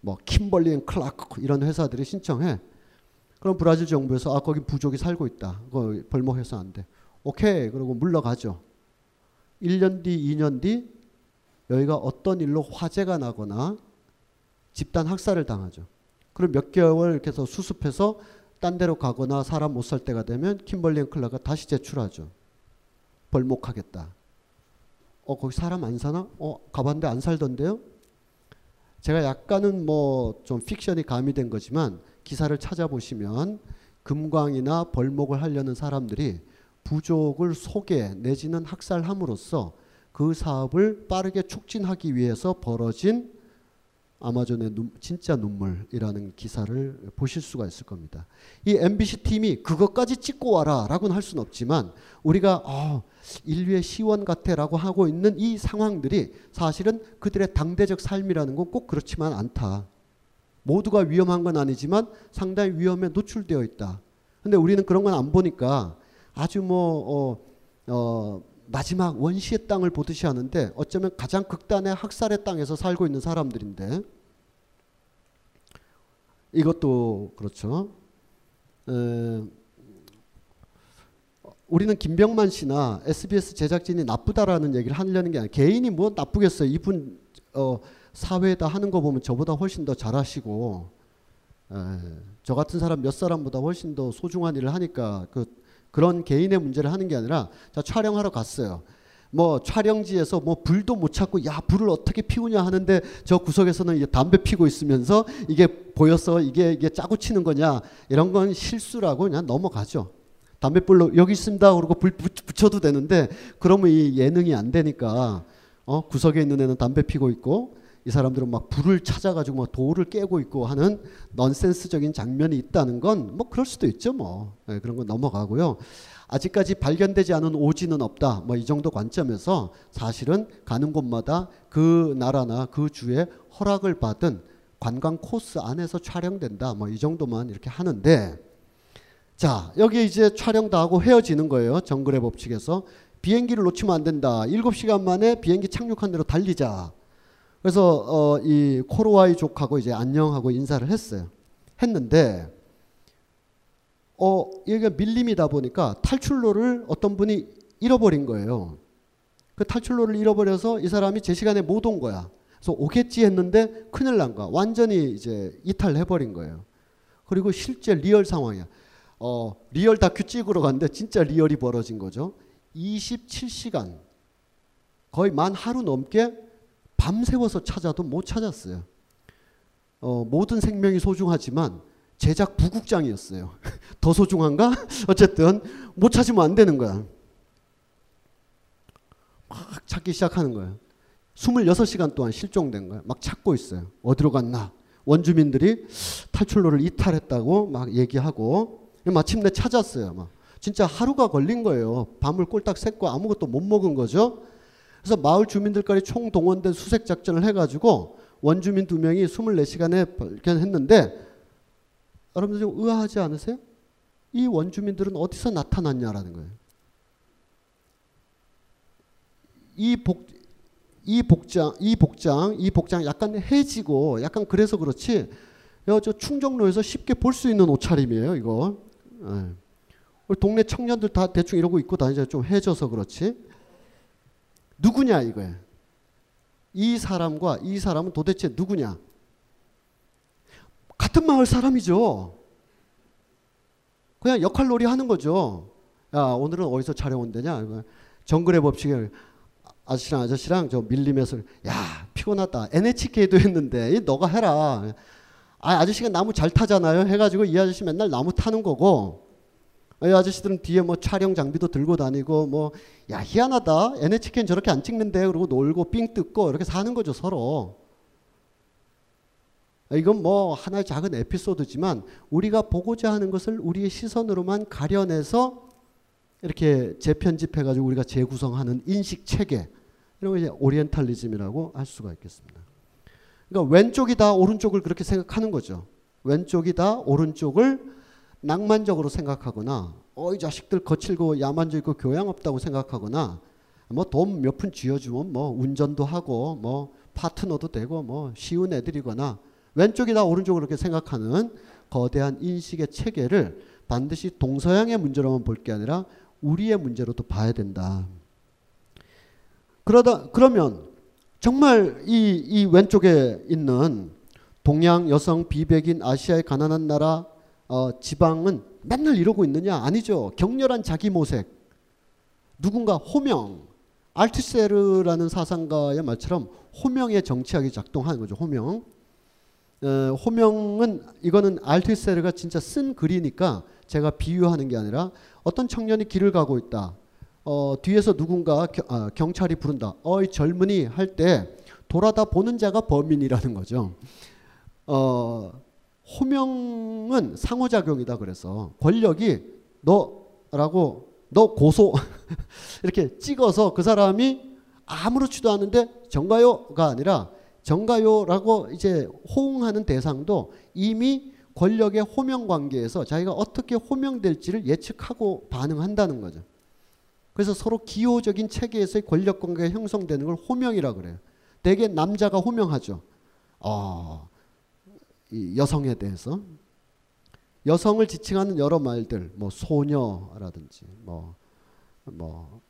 뭐 킴벌리 앤 클라크 이런 회사들이 신청해. 그럼 브라질 정부에서 아 거기 부족이 살고 있다. 그거 벌목해서 안 돼. 오케이. 그러고 물러가죠. 1년 뒤, 2년 뒤 여기가 어떤 일로 화재가 나거나 집단 학살을 당하죠. 그럼 몇 개월 이렇게 해서 수습해서 딴 데로 가거나 사람 못 살 때가 되면 킴벌리 앤 클라크가 다시 제출하죠. 벌목하겠다. 어 거기 사람 안 사나? 어 가봤는데 안 살던데요? 제가 약간은 뭐 좀 픽션이 가미된 거지만 기사를 찾아보시면 금광이나 벌목을 하려는 사람들이 부족을 속여 내지는 학살함으로써 그 사업을 빠르게 촉진하기 위해서 벌어진 아마존의 눈, 진짜 눈물이라는 기사를 보실 수가 있을 겁니다. 이 MBC 팀이 그것까지 찍고 와라라고는 할 수는 없지만 우리가 어, 인류의 시원 같아라고 하고 있는 이 상황들이 사실은 그들의 당대적 삶이라는 건 꼭 그렇지만 않다. 모두가 위험한 건 아니지만 상당히 위험에 노출되어 있다. 근데 우리는 그런 건 안 보니까 아주 뭐 어, 어, 마지막 원시의 땅을 보듯이 하는데 어쩌면 가장 극단의 학살의 땅에서 살고 있는 사람들인데 이것도 그렇죠. 에, 우리는 김병만 씨나 SBS 제작진이 나쁘다라는 얘기를 하려는 게 아니라 개인이 뭐 나쁘겠어요. 이분 어, 사회에다 하는 거 보면 저보다 훨씬 더 잘하시고 에, 저 같은 사람 몇 사람보다 훨씬 더 소중한 일을 하니까 그 그런 개인의 문제를 하는 게 아니라 자 촬영하러 갔어요. 뭐 촬영지에서 뭐 불도 못 찾고 야 불을 어떻게 피우냐 하는데 저 구석에서는 이게 담배 피고 있으면서 이게 보여서 이게 이게 짜고 치는 거냐 이런 건 실수라고 그냥 넘어가죠. 담배불로 여기 있습니다. 그러고 불 붙여도 되는데 그러면 이 예능이 안 되니까 어 구석에 있는 애는 담배 피고 있고 이 사람들은 막 불을 찾아가지고 막 돌을 깨고 있고 하는 넌센스적인 장면이 있다는 건 뭐 그럴 수도 있죠 뭐 네, 그런 건 넘어가고요. 아직까지 발견되지 않은 오지는 없다. 뭐 이 정도 관점에서 사실은 가는 곳마다 그 나라나 그 주에 허락을 받은 관광 코스 안에서 촬영된다. 뭐 이 정도만 이렇게 하는데 자, 여기 이제 촬영 다 하고 헤어지는 거예요. 정글의 법칙에서. 비행기를 놓치면 안 된다. 7시간 만에 비행기 착륙한 데로 달리자. 그래서 어, 이 코로와이 족하고 이제 안녕하고 인사를 했어요. 했는데 어, 여기가 밀림이다 보니까 탈출로를 어떤 분이 잃어버린 거예요. 그 탈출로를 잃어버려서 이 사람이 제 시간에 못 온 거야. 그래서 오겠지 했는데 큰일 난 거야. 완전히 이제 이탈해버린 거예요. 그리고 실제 real 상황이야. 어, real 다큐 찍으러 갔는데 진짜 real이 벌어진 거죠. 27시간 거의 만 하루 넘게 밤새워서 찾아도 못 찾았어요. 어, 모든 생명이 소중하지만 제작 부국장이었어요. 더 소중한가? 어쨌든 못 찾으면 안 되는 거야. 막 찾기 시작하는 거예요. 26시간 동안 실종된 거야. 막 찾고 있어요. 어디로 갔나? 원주민들이 탈출로를 이탈했다고 막 얘기하고 마침내 찾았어요. 막 진짜 하루가 걸린 거예요. 밤을 꼴딱 샜고 아무것도 못 먹은 거죠. 그래서 마을 주민들까지 총동원된 수색 작전을 해가지고 원주민 두 명이 24시간에 발견했는데 여러분들 좀 의아하지 않으세요? 이 원주민들은 어디서 나타났냐라는 거예요. 이 복, 이 복장, 이 복장, 이 복장 약간 해지고 약간 그래서 그렇지. 저 충정로에서 쉽게 볼 수 있는 옷차림이에요, 이거. 네. 우리 동네 청년들 다 대충 이러고 입고 다니죠. 좀 해져서 그렇지. 누구냐 이거예요. 이 사람과 이 사람은 도대체 누구냐? 같은 마을 사람이죠. 그냥 역할놀이 하는 거죠. 야 오늘은 어디서 촬영 온대냐? 정글의 법칙을 아저씨랑 아저씨랑 저 밀림에서 야 피곤하다. NHK도 했는데 이 너가 해라. 아 아저씨가 나무 잘 타잖아요. 해가지고 이 아저씨 맨날 나무 타는 거고 이 아저씨들은 뒤에 뭐 촬영 장비도 들고 다니고 뭐 야 희한하다. NHK는 저렇게 안 찍는데 그러고 놀고 삥 뜯고 이렇게 사는 거죠 서로. 이건 뭐 하나의 작은 에피소드지만 우리가 보고자 하는 것을 우리의 시선으로만 가려내서 이렇게 재편집해 가지고 우리가 재구성하는 인식 체계 이런 거 이제 오리엔탈리즘이라고 할 수가 있겠습니다. 그러니까 왼쪽이 다 오른쪽을 그렇게 생각하는 거죠. 왼쪽이 다 오른쪽을 낭만적으로 생각하거나 어 이 자식들 거칠고 야만적이고 교양 없다고 생각하거나 뭐 돈 몇 푼 쥐어주면 뭐 운전도 하고 뭐 파트너도 되고 뭐 쉬운 애들이거나 왼쪽이다 오른쪽으로 그렇게 생각하는 거대한 인식의 체계를 반드시 동서양의 문제로만 볼 게 아니라 우리의 문제로도 봐야 된다. 그러다 그러면 정말 이, 이 왼쪽에 있는 동양 여성 비백인 아시아의 가난한 나라 어, 지방은 맨날 이러고 있느냐? 아니죠. 격렬한 자기 모색. 누군가 호명. 알트세르라는 사상가의 말처럼 호명의 정치학이 작동하는 거죠. 호명. 어, 호명은 이거는 알트세르가 진짜 쓴 글이니까 제가 비유하는 게 아니라 어떤 청년이 길을 가고 있다. 어, 뒤에서 누군가 겨, 아, 경찰이 부른다. 어이 젊은이 할 때 돌아다 보는 자가 범인이라는 거죠. 어, 호명은 상호작용이다 그래서 권력이 너라고 너 고소 이렇게 찍어서 그 사람이 아무렇지도 않은데 정가요가 아니라 정가요라고 이제 호응하는 대상도 이미 권력의 호명 관계에서 자기가 어떻게 호명될지를 예측하고 반응한다는 거죠. 그래서 서로 기호적인 체계에서의 권력 관계가 형성되는 걸 호명이라 그래요. 대개 남자가 호명하죠. 어, 여성에 대해서 여성을 지칭하는 여러 말들, 뭐 소녀라든지 뭐 뭐,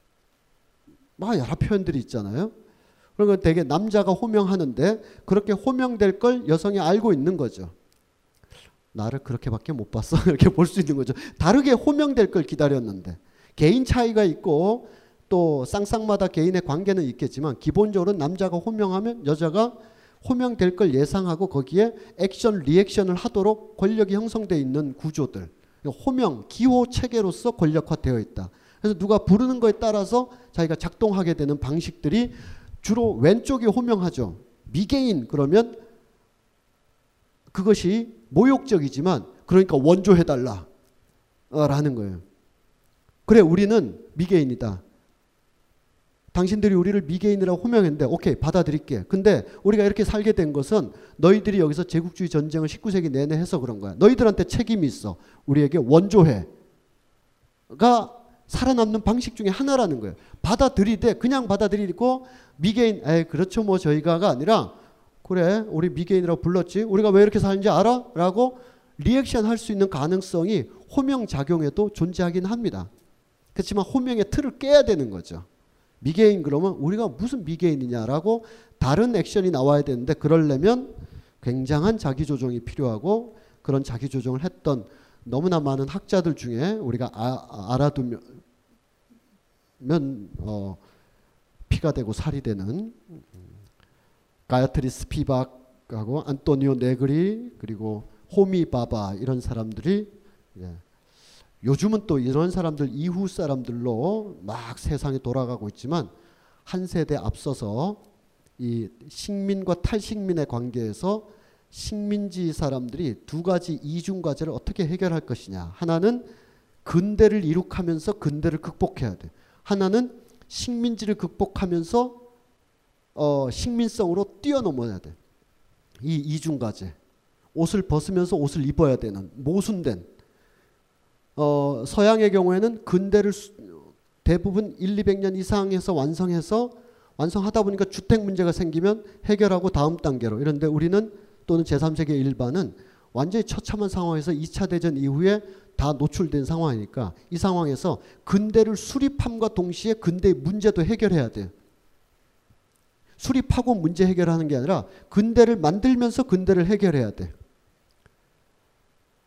뭐 여러 표현들이 있잖아요. 그러면 대개 남자가 호명하는데 그렇게 호명될 걸 여성이 알고 있는 거죠. 나를 그렇게밖에 못 봤어. 이렇게 볼 수 있는 거죠. 다르게 호명될 걸 기다렸는데 개인 차이가 있고 또 쌍쌍마다 개인의 관계는 있겠지만 기본적으로 남자가 호명하면 여자가 호명될 걸 예상하고 거기에 액션 리액션을 하도록 권력이 형성되어 있는 구조들 호명 기호 체계로서 권력화되어 있다. 그래서 누가 부르는 거에 따라서 자기가 작동하게 되는 방식들이 주로 왼쪽이 호명하죠. 미개인 그러면 그것이 모욕적이지만 그러니까 원조해달라 라는 거예요. 그래 우리는 미개인이다. 당신들이 우리를 미개인이라고 호명했는데 오케이 받아들일게. 근데 우리가 이렇게 살게 된 것은 너희들이 여기서 제국주의 전쟁을 19세기 내내 해서 그런 거야. 너희들한테 책임이 있어. 우리에게 원조해가 살아남는 방식 중에 하나라는 거예요. 받아들이되 그냥 받아들이고 미개인 에 그렇죠 뭐 저희가가 아니라 그래 우리 미개인이라고 불렀지 우리가 왜 이렇게 사는지 알아? 라고 리액션 할 수 있는 가능성이 호명 작용에도 존재하긴 합니다. 그렇지만 호명의 틀을 깨야 되는 거죠. 미개인 그러면 우리가 무슨 미개인이냐라고 다른 액션이 나와야 되는데 그러려면 굉장한 자기 조정이 필요하고 그런 자기 조정을 했던 너무나 많은 학자들 중에 우리가 아, 알아두면 어, 피가 되고 살이 되는 가야트리 스피박하고 안토니오 네그리 그리고 호미 바바 이런 사람들이 예. 요즘은 또 이런 사람들 이후 사람들로 막 세상이 돌아가고 있지만 한 세대 앞서서 이 식민과 탈식민의 관계에서 식민지 사람들이 두 가지 이중 과제를 어떻게 해결할 것이냐. 하나는 근대를 이룩하면서 근대를 극복해야 돼. 하나는 식민지를 극복하면서 어, 식민성으로 뛰어넘어야 돼. 이 이중 과제. 옷을 벗으면서 옷을 입어야 되는 모순된 어, 서양의 경우에는 근대를 수, 대부분 1, 200년 이상해서 완성해서 완성하다 보니까 주택 문제가 생기면 해결하고 다음 단계로 이런데 우리는 또는 제3세계 일반은 완전히 처참한 상황에서 2차 대전 이후에 다 노출된 상황이니까 이 상황에서 근대를 수립함과 동시에 근대의 문제도 해결해야 돼요. 수립하고 문제 해결하는 게 아니라 근대를 만들면서 근대를 해결해야 돼.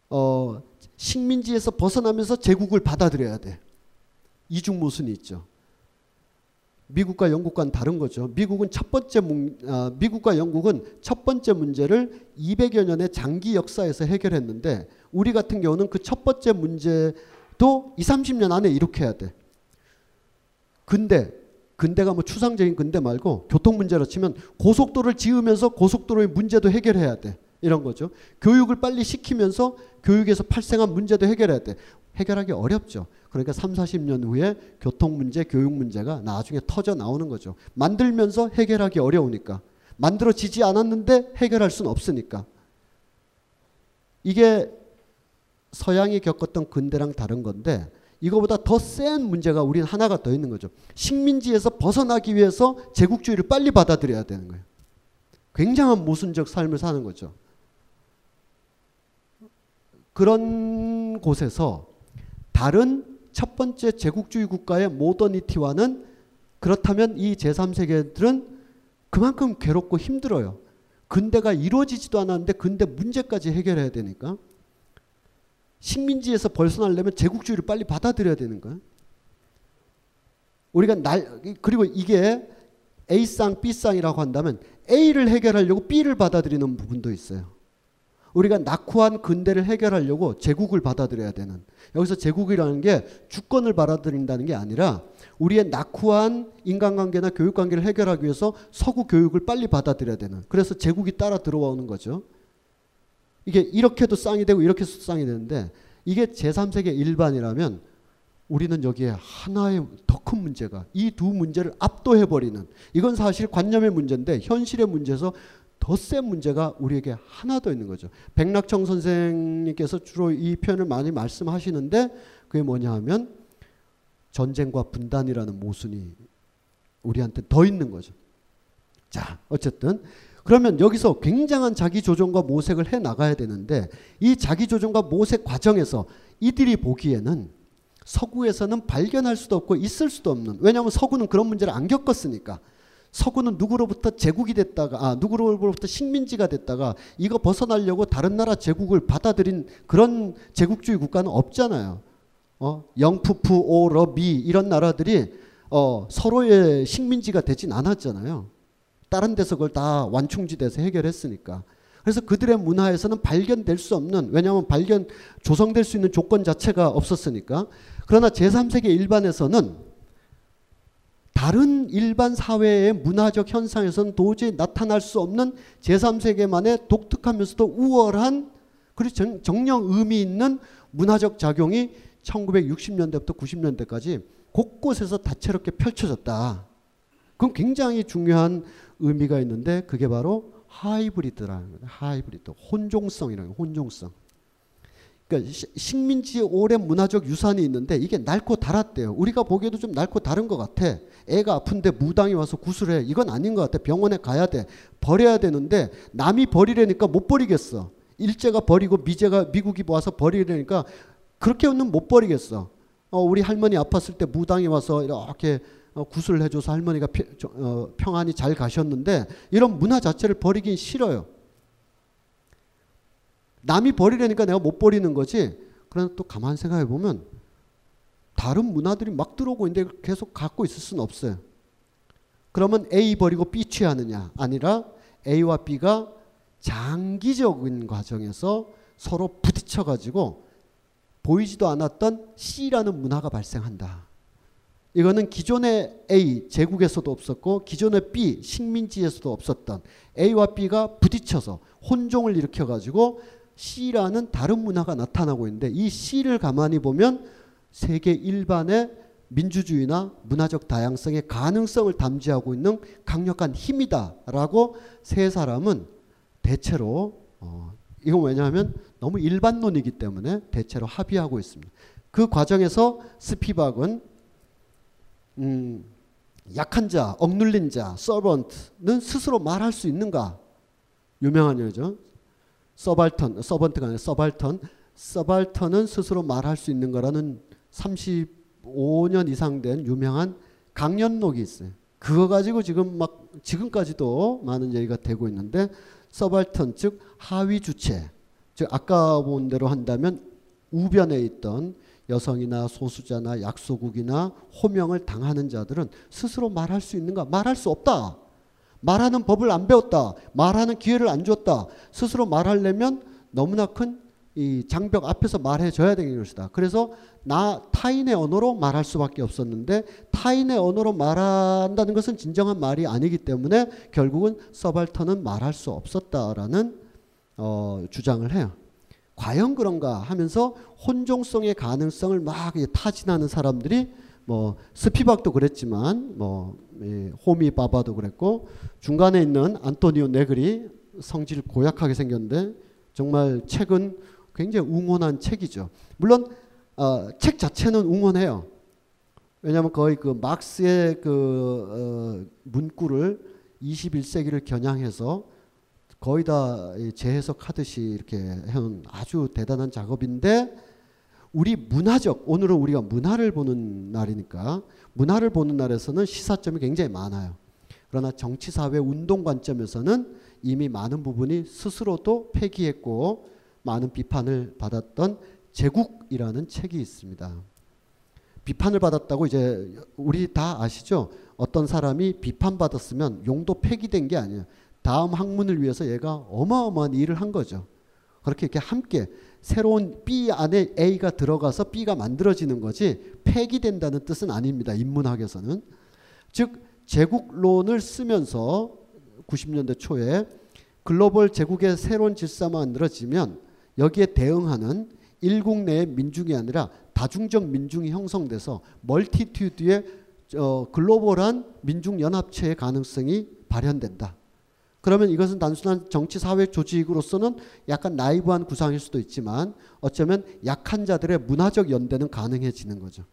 어, 식민지에서 벗어나면서 제국을 받아들여야 돼. 이중 모순이 있죠. 미국과 영국과는 다른 거죠. 미국은 첫 번째 문, 아, 미국과 영국은 첫 번째 문제를 200여 년의 장기 역사에서 해결했는데 우리 같은 경우는 그 첫 번째 문제도 2, 30년 안에 이렇게 해야 돼. 근데 근대가 뭐 추상적인 근대 말고 교통 문제로 치면 고속도로를 지으면서 고속도로의 문제도 해결해야 돼. 이런 거죠. 교육을 빨리 시키면서 교육에서 발생한 문제도 해결해야 돼. 해결하기 어렵죠. 그러니까 3, 40년 후에 교통 문제, 교육 문제가 나중에 터져 나오는 거죠. 만들면서 해결하기 어려우니까. 만들어지지 않았는데 해결할 수는 없으니까. 이게 서양이 겪었던 근대랑 다른 건데 이거보다 더 센 문제가 우리는 하나가 더 있는 거죠. 식민지에서 벗어나기 위해서 제국주의를 빨리 받아들여야 되는 거예요. 굉장한 모순적 삶을 사는 거죠. 그런 곳에서 다른 첫 번째 제국주의 국가의 모더니티와는 그렇다면 이 제3세계들은 그만큼 괴롭고 힘들어요. 근대가 이루어지지도 않았는데 근대 문제까지 해결해야 되니까. 식민지에서 벗어나려면 제국주의를 빨리 받아들여야 되는 거야. 우리가 날 그리고 이게 A쌍, B쌍이라고 한다면 A를 해결하려고 B를 받아들이는 부분도 있어요. 우리가 낙후한 근대를 해결하려고 제국을 받아들여야 되는 여기서 제국이라는 게 주권을 받아들인다는 게 아니라 우리의 낙후한 인간관계나 교육관계를 해결하기 위해서 서구 교육을 빨리 받아들여야 되는 그래서 제국이 따라 들어오는 거죠. 이게 이렇게도 쌍이 되고 이렇게도 쌍이 되는데 이게 제3세계 일반이라면 우리는 여기에 하나의 더 큰 문제가 이 두 문제를 압도해버리는 이건 사실 관념의 문제인데 현실의 문제에서 더 센 문제가 우리에게 하나 더 있는 거죠. 백낙청 선생님께서 주로 이 표현을 많이 말씀하시는데 그게 뭐냐 하면 전쟁과 분단이라는 모순이 우리한테 더 있는 거죠. 자, 어쨌든 그러면 여기서 굉장한 자기 조정과 모색을 해 나가야 되는데 이 자기 조정과 모색 과정에서 이들이 보기에는 서구에서는 발견할 수도 없고 있을 수도 없는 왜냐하면 서구는 그런 문제를 안 겪었으니까 서구는 누구로부터 제국이 됐다가 아 누구로부터 식민지가 됐다가 이거 벗어나려고 다른 나라 제국을 받아들인 그런 제국주의 국가는 없잖아요. 어 영푸푸 오러미 이런 나라들이 어 서로의 식민지가 되진 않았잖아요. 다른 데서 그걸 다 완충지대에서 해결했으니까. 그래서 그들의 문화에서는 발견될 수 없는 왜냐하면 발견 조성될 수 있는 조건 자체가 없었으니까. 그러나 제3세계 일반에서는 다른 일반 사회의 문화적 현상에서는 도저히 나타날 수 없는 제3세계만의 독특하면서도 우월한 그리고 정령 의미 있는 문화적 작용이 1960년대부터 90년대까지 곳곳에서 다채롭게 펼쳐졌다. 그건 굉장히 중요한 의미가 있는데 그게 바로 하이브리드라는 거예요. 하이브리드. 혼종성이라는 거예요. 혼종성. 그러니까 식민지의 오랜 문화적 유산이 있는데 이게 낡고 달았대요. 우리가 보기에도 좀 낡고 다른 것 같아. 애가 아픈데 무당이 와서 구슬해. 이건 아닌 것 같아. 병원에 가야 돼. 버려야 되는데 남이 버리려니까 못 버리겠어. 일제가 버리고 미제가 미국이 와서 버리려니까 그렇게는 못 버리겠어. 어, 우리 할머니 아팠을 때 무당이 와서 이렇게 어, 구슬을 해줘서 할머니가 피, 어, 평안히 잘 가셨는데 이런 문화 자체를 버리긴 싫어요. 남이 버리려니까 내가 못 버리는 거지. 그러나 또 가만 생각해 보면 다른 문화들이 막 들어오고 있는데 계속 갖고 있을 수는 없어요. 그러면 A 버리고 B 취하느냐? 아니라 A와 B가 장기적인 과정에서 서로 부딪혀 가지고 보이지도 않았던 C라는 문화가 발생한다. 이거는 기존의 A 제국에서도 없었고 기존의 B 식민지에서도 없었던 A와 B가 부딪혀서 혼종을 일으켜 가지고 C라는 다른 문화가 나타나고 있는데 이 C를 가만히 보면 세계 일반의 민주주의나 문화적 다양성의 가능성을 담지하고 있는 강력한 힘이다라고 세 사람은 대체로 어, 이건 왜냐하면 너무 일반론이기 때문에 대체로 합의하고 있습니다. 그 과정에서 스피박은 음, 약한 자, 억눌린 자, 서번트는 스스로 말할 수 있는가? 유명한 예죠. 서발턴, 서번트가 아니라 서발턴. 서발턴은 스스로 말할 수 있는 거라는 35년 이상 된 유명한 강연록이 있어요. 그거 가지고 지금 막 지금까지도 많은 얘기가 되고 있는데 서발턴 즉 하위 주체 즉 아까 본 대로 한다면 우변에 있던 여성이나 소수자나 약소국이나 호명을 당하는 자들은 스스로 말할 수 있는가? 말할 수 없다. 말하는 법을 안 배웠다. 말하는 기회를 안 줬다. 스스로 말하려면 너무나 큰 이 장벽 앞에서 말해줘야 되는 것이다. 그래서 나 타인의 언어로 말할 수밖에 없었는데 타인의 언어로 말한다는 것은 진정한 말이 아니기 때문에 결국은 서발턴은 말할 수 없었다라는 어, 주장을 해요. 과연 그런가 하면서 혼종성의 가능성을 막 타진하는 사람들이 뭐 스피박도 그랬지만 뭐 호미 바바도 그랬고 중간에 있는 안토니오 네그리 성질 고약하게 생겼는데 정말 책은 굉장히 웅원한 책이죠. 물론 어, 책 자체는 웅원해요. 왜냐하면 거의 그 막스의 그 어, 문구를 21세기를 겨냥해서 거의 다 재해석하듯이 이렇게 해온 아주 대단한 작업인데 우리 문화적 오늘은 우리가 문화를 보는 날이니까 문화를 보는 날에서는 시사점이 굉장히 많아요. 그러나 정치 사회 운동 관점에서는 이미 많은 부분이 스스로도 폐기했고 많은 비판을 받았던 제국이라는 책이 있습니다. 비판을 받았다고 이제 우리 다 아시죠? 어떤 사람이 비판받았으면 용도 폐기된 게 아니에요. 다음 학문을 위해서 얘가 어마어마한 일을 한 거죠. 그렇게 이렇게 함께 새로운 B 안에 A가 들어가서 B가 만들어지는 거지 폐기된다는 뜻은 아닙니다. 인문학에서는. 즉 제국론을 쓰면서 90년대 초에 글로벌 제국의 새로운 질서가 만들어지면 여기에 대응하는 일국 내의 민중이 아니라 다중적 민중이 형성돼서 multitude의 어, 글로벌한 민중 연합체의 가능성이 발현된다. 그러면 이것은 단순한 정치 사회 조직으로서는 약간 나이브한 구상일 수도 있지만 어쩌면 약한 자들의 문화적 연대는 가능해지는 거죠.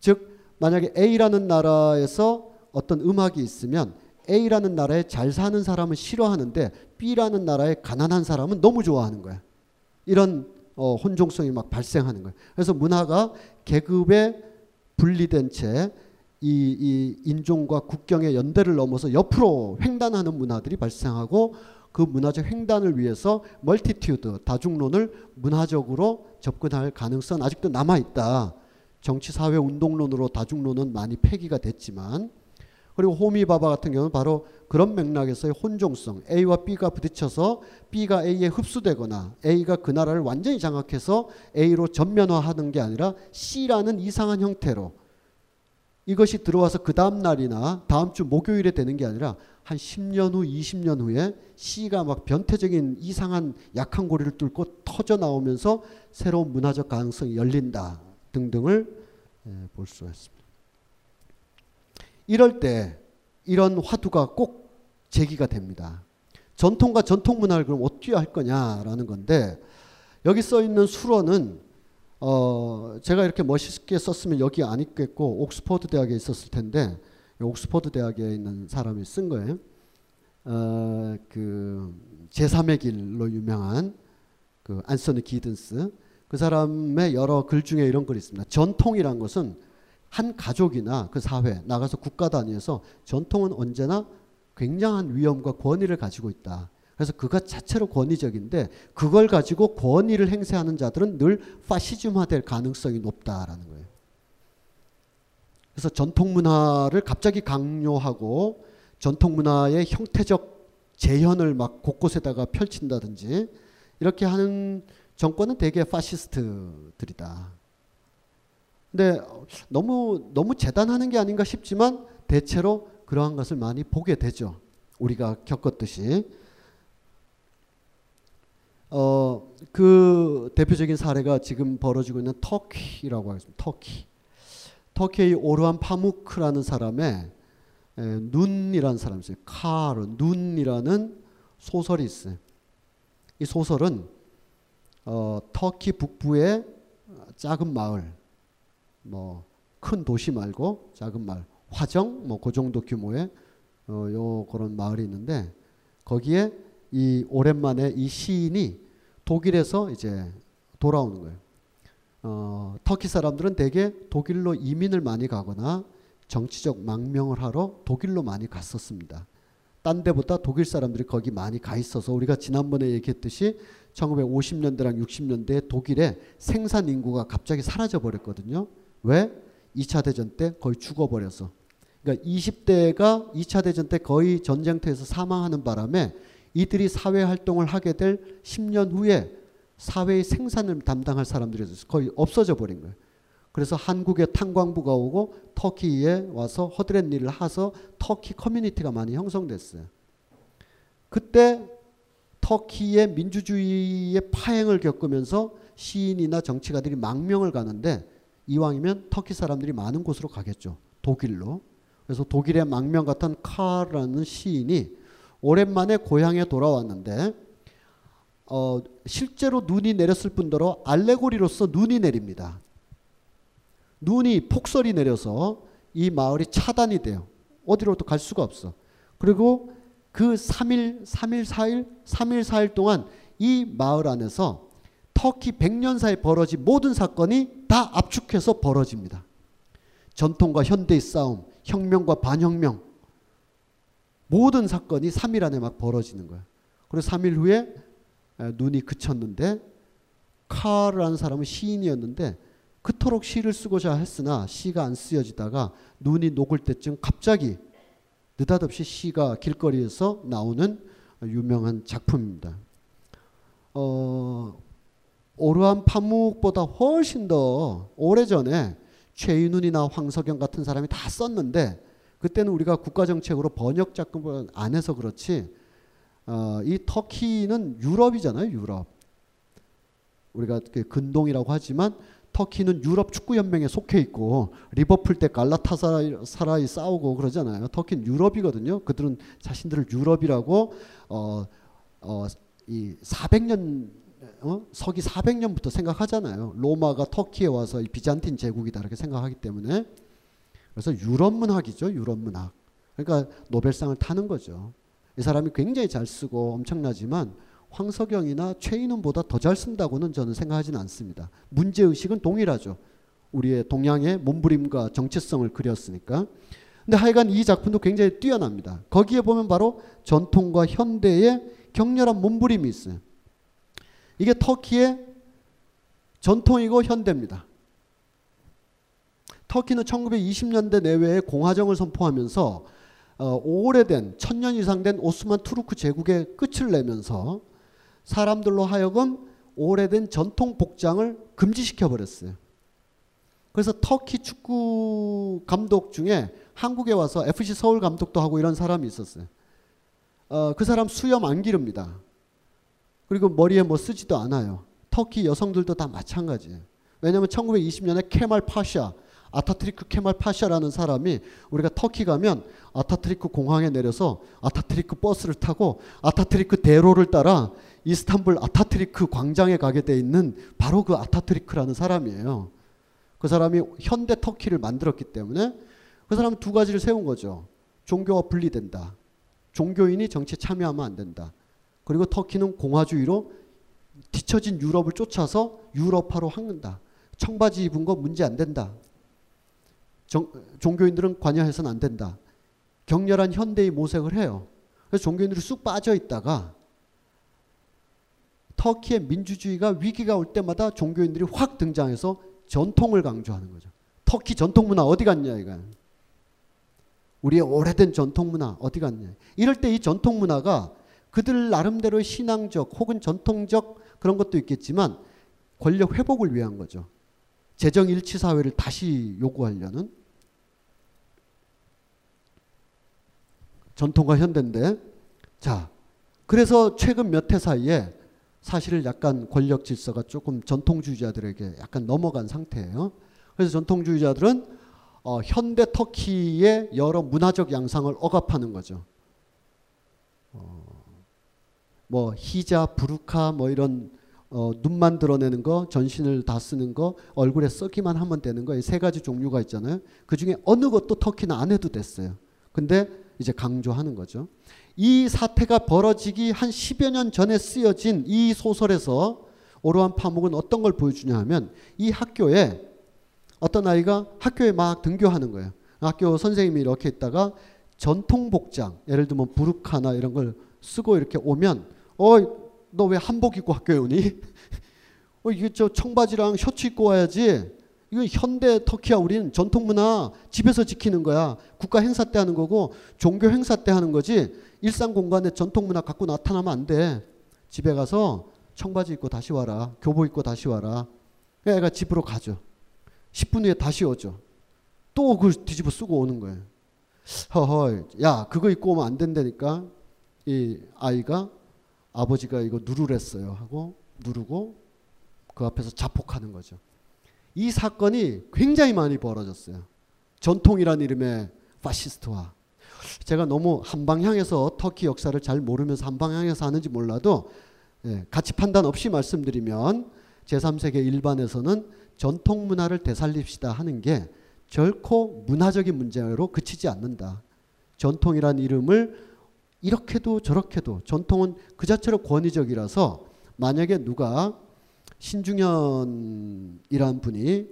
즉 만약에 A라는 나라에서 어떤 음악이 있으면 A라는 나라에 잘 사는 사람은 싫어하는데 B라는 나라에 가난한 사람은 너무 좋아하는 거야. 이런 어, 혼종성이 막 발생하는 거예요. 그래서 문화가 계급에 분리된 채 이, 이 인종과 국경의 연대를 넘어서 옆으로 횡단하는 문화들이 발생하고 그 문화적 횡단을 위해서 multitude 다중론을 문화적으로 접근할 가능성은 아직도 남아 있다. 정치 사회 운동론으로 다중론은 많이 폐기가 됐지만 그리고 호미바바 같은 경우는 바로 그런 맥락에서의 혼종성 A와 B가 부딪혀서 B가 A에 흡수되거나 A가 그 나라를 완전히 장악해서 A로 전면화하는 게 아니라 C라는 이상한 형태로 이것이 들어와서 그 다음 날이나 다음 주 목요일에 되는 게 아니라 한 10년 후, 20년 후에 C가 막 변태적인 이상한 약한 고리를 뚫고 터져 나오면서 새로운 문화적 가능성이 열린다 등등을 예, 볼 수가 있습니다. 이럴 때 이런 화두가 꼭 제기가 됩니다. 전통과 전통 문화를 그럼 어떻게 할 거냐라는 건데 여기 써 있는 수로는 어 제가 이렇게 멋있게 썼으면 여기 안 있겠고 옥스퍼드 대학에 있었을 텐데 옥스퍼드 대학에 있는 사람이 쓴 거예요. 어 그 제3의 길로 유명한 그 안소니 기든스 그 사람의 여러 글 중에 이런 글이 있습니다. 전통이란 것은 한 가족이나 그 사회 나가서 국가 단위에서 전통은 언제나 굉장한 위험과 권위를 가지고 있다. 그래서 그것 자체로 권위적인데 그걸 가지고 권위를 행사하는 자들은 늘 파시즘화될 가능성이 높다라는 거예요. 그래서 전통 문화를 갑자기 강요하고 전통 문화의 형태적 재현을 막 곳곳에다가 펼친다든지 이렇게 하는 정권은 대개 파시스트들이다. 근데 너무 너무 재단하는 게 아닌가 싶지만 대체로 그러한 것을 많이 보게 되죠. 우리가 겪었듯이 어, 그 대표적인 사례가 지금 벌어지고 있는 터키라고 하겠습니다. 터키. 터키의 오르한 파무크라는 사람의 에, 눈이라는 사람이 있어요. 카르, 눈이라는 소설이 있어요. 이 소설은 어, 터키 북부의 작은 마을, 뭐 큰 도시 말고 작은 마을, 화정, 뭐 그 정도 규모의 어, 요 그런 마을이 있는데 거기에 이 오랜만에 이 시인이 독일에서 이제 돌아오는 거예요. 어, 터키 사람들은 대개 독일로 이민을 많이 가거나 정치적 망명을 하러 독일로 많이 갔었습니다. 딴 데보다 독일 사람들이 거기 많이 가 있어서 우리가 지난번에 얘기했듯이 1950년대랑 60년대에 독일의 생산 인구가 갑자기 사라져 버렸거든요. 왜? 2차 대전 때 거의 죽어버려서. 그러니까 20대가 2차 대전 때 거의 전쟁터에서 사망하는 바람에 이들이 사회 활동을 하게 될 10년 후에 사회의 생산을 담당할 사람들이 거의 없어져 버린 거예요. 그래서 한국에 탄광부가 오고 터키에 와서 허드렛 일을 해서 터키 커뮤니티가 많이 형성됐어요. 그때 터키의 민주주의의 파행을 겪으면서 시인이나 정치가들이 망명을 가는데 이왕이면 터키 사람들이 많은 곳으로 가겠죠. 독일로. 그래서 독일의 망명 같은 카라는 시인이 오랜만에 고향에 돌아왔는데 어, 실제로 눈이 내렸을 뿐더러 알레고리로서 눈이 내립니다. 눈이 폭설이 내려서 이 마을이 차단이 돼요. 어디로도 갈 수가 없어. 그리고 그 3일, 3일, 4일, 3일, 4일 동안 이 마을 안에서 터키 100년 사이 벌어진 모든 사건이 다 압축해서 벌어집니다. 전통과 현대의 싸움, 혁명과 반혁명, 모든 사건이 3일 안에 막 벌어지는 거예요. 그리고 3일 후에 눈이 그쳤는데 카라는 사람은 시인이었는데 그토록 시를 쓰고자 했으나 시가 안 쓰여지다가 눈이 녹을 때쯤 갑자기 느닷없이 시가 길거리에서 나오는 유명한 작품입니다. 어, 오르한 파묵보다 훨씬 더 오래전에 최인훈이나 황석영 같은 사람이 다 썼는데 그때는 우리가 국가 정책으로 번역 작품을 안 해서 그렇지 어, 이 터키는 유럽이잖아요 유럽 우리가 그 근동이라고 하지만 터키는 유럽 축구 연맹에 속해 있고 리버풀 때 갈라타사라이 싸우고 그러잖아요. 터키는 유럽이거든요. 그들은 자신들을 유럽이라고 어, 어, 이 400년 어? 서기 400년부터 생각하잖아요. 로마가 터키에 와서 이 비잔틴 제국이다 이렇게 생각하기 때문에 그래서 유럽 문학이죠. 유럽 문학. 그러니까 노벨상을 타는 거죠. 이 사람이 굉장히 잘 쓰고 엄청나지만 황석영이나 최인훈보다 더 잘 쓴다고는 저는 생각하지는 않습니다. 문제 의식은 동일하죠. 우리의 동양의 몸부림과 정체성을 그렸으니까. 근데 하여간 이 작품도 굉장히 뛰어납니다. 거기에 보면 바로 전통과 현대의 격렬한 몸부림이 있어요. 이게 터키의 전통이고 현대입니다. 터키는 1920년대 내외에 공화정을 선포하면서 어, 오래된 천년 이상 된 오스만 투르크 제국의 끝을 내면서 사람들로 하여금 오래된 전통 복장을 금지시켜 버렸어요. 그래서 터키 축구 감독 중에 한국에 와서 FC 서울 감독도 하고 이런 사람이 있었어요. 어, 그 사람 수염 안 기릅니다. 그리고 머리에 뭐 쓰지도 않아요. 터키 여성들도 다 마찬가지예요. 왜냐하면 1920년에 케말 파샤, 아타튀르크 케말 파샤라는 사람이 우리가 터키 가면 아타튀르크 공항에 내려서 아타튀르크 버스를 타고 아타튀르크 대로를 따라 이스탄불 아타튀르크 광장에 가게 돼 있는 바로 그 아타튀르크라는 사람이에요. 그 사람이 현대 터키를 만들었기 때문에 그 사람은 두 가지를 세운 거죠. 종교와 분리된다. 종교인이 정치에 참여하면 안 된다. 그리고 터키는 공화주의로 뒤처진 유럽을 쫓아서 유럽화로 한다. 청바지 입은 거 문제 안 된다. 정, 종교인들은 관여해서는 안 된다. 격렬한 현대의 모색을 해요. 그래서 종교인들이 쑥 빠져 있다가 터키의 민주주의가 위기가 올 때마다 종교인들이 확 등장해서 전통을 강조하는 거죠. 터키 전통 문화 어디 갔냐 이거. 우리의 오래된 전통 문화 어디 갔냐. 이럴 때 이 전통 문화가 그들 나름대로의 신앙적 혹은 전통적 그런 것도 있겠지만 권력 회복을 위한 거죠. 재정 일치 사회를 다시 요구하려는 전통과 현대인데 자 그래서 최근 몇 해 사이에 사실 약간 권력 질서가 조금 전통주의자들에게 약간 넘어간 상태예요. 그래서 전통주의자들은 어, 현대 터키의 여러 문화적 양상을 억압하는 거죠. 어, 뭐 히자, 부르카 뭐 이런 어, 눈만 드러내는 거, 전신을 다 쓰는 거, 얼굴에 써기만 하면 되는 거, 이 세 가지 종류가 있잖아요. 그 중에 어느 것도 터키는 안 해도 됐어요. 근데 이제 강조하는 거죠. 이 사태가 벌어지기 한 10여 년 전에 쓰여진 이 소설에서 오르한 파묵은 어떤 걸 보여주냐 하면 이 학교에 어떤 아이가 학교에 막 등교하는 거예요. 학교 선생님이 이렇게 있다가 전통 복장, 예를 들면 부르카나 이런 걸 쓰고 이렇게 오면, 어, 너 왜 한복 입고 학교에 오니? 어, 이게 저 청바지랑 셔츠 입고 와야지. 이거 현대 터키야 우리는 전통 문화 집에서 지키는 거야. 국가 행사 때 하는 거고 종교 행사 때 하는 거지. 일상 공간에 전통 문화 갖고 나타나면 안 돼. 집에 가서 청바지 입고 다시 와라. 교복 입고 다시 와라. 애가 집으로 가죠. 10분 후에 다시 오죠. 또 그걸 뒤집어 쓰고 오는 거예요. 허허, 야, 그거 입고 오면 안 된다니까. 이 아이가 아버지가 이거 누르랬어요 하고 누르고 그 앞에서 자폭하는 거죠. 이 사건이 굉장히 많이 벌어졌어요. 전통이라는 이름의 파시스트화. 제가 너무 한 방향에서 터키 역사를 잘 모르면서 한 방향에서 하는지 몰라도 예, 가치 판단 없이 말씀드리면 제3세계 일반에서는 전통 문화를 되살립시다 하는 게 결코 문화적인 문제로 그치지 않는다. 전통이란 이름을 이렇게도 저렇게도 전통은 그 자체로 권위적이라서 만약에 누가 신중현이란 분이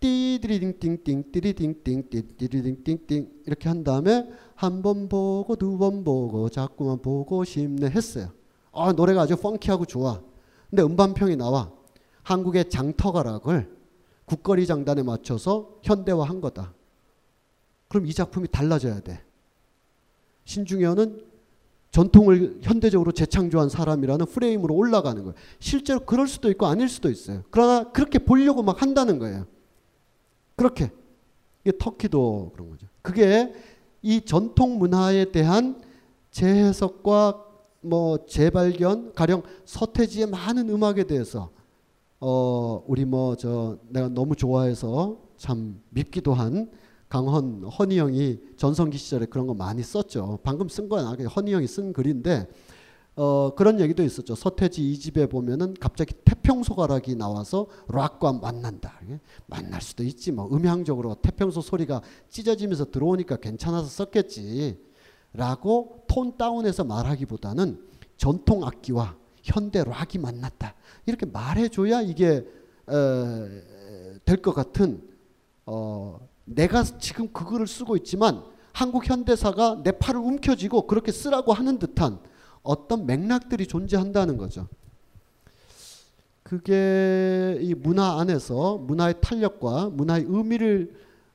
띠디리딩띵띵 띠리딩띵 띠디리딩띵띵 이렇게 한 다음에 한 번 보고 두 번 보고 자꾸만 보고 싶네 했어요. 아 노래가 아주 펑키하고 좋아. 근데 음반평이 나와. 한국의 장터가락을 국거리 장단에 맞춰서 현대화한 거다. 그럼 이 작품이 달라져야 돼. 신중현은 전통을 현대적으로 재창조한 사람이라는 프레임으로 올라가는 거예요. 실제로 그럴 수도 있고 아닐 수도 있어요. 그러나 그렇게 보려고 막 한다는 거예요. 그렇게. 이게 터키도 그런 거죠. 그게 이 전통 문화에 대한 재해석과 뭐 재발견, 가령 서태지의 많은 음악에 대해서 어 우리 뭐 저 내가 너무 좋아해서 참 밉기도 한 강헌 허니 형이 전성기 시절에 그런 거 많이 썼죠. 방금 쓴건 허니 형이 쓴 글인데 어, 그런 얘기도 있었죠. 서태지 이 집에 보면은 갑자기 태평소 가락이 나와서 락과 만난다. 만날 수도 있지 뭐 음향적으로 태평소 소리가 찢어지면서 들어오니까 괜찮아서 썼겠지. 라고 톤 다운해서 말하기보다는 전통 악기와 현대 락이 만났다. 이렇게 말해줘야 이게 될 것 같은 어, 내가 지금 그 글을 쓰고 있지만 한국 현대사가 내 팔을 움켜쥐고 그렇게 쓰라고 하는 듯한 어떤 맥락들이 존재한다는 거죠. 그게 이 문화 안에서 문화의 탄력과 문화의 의미를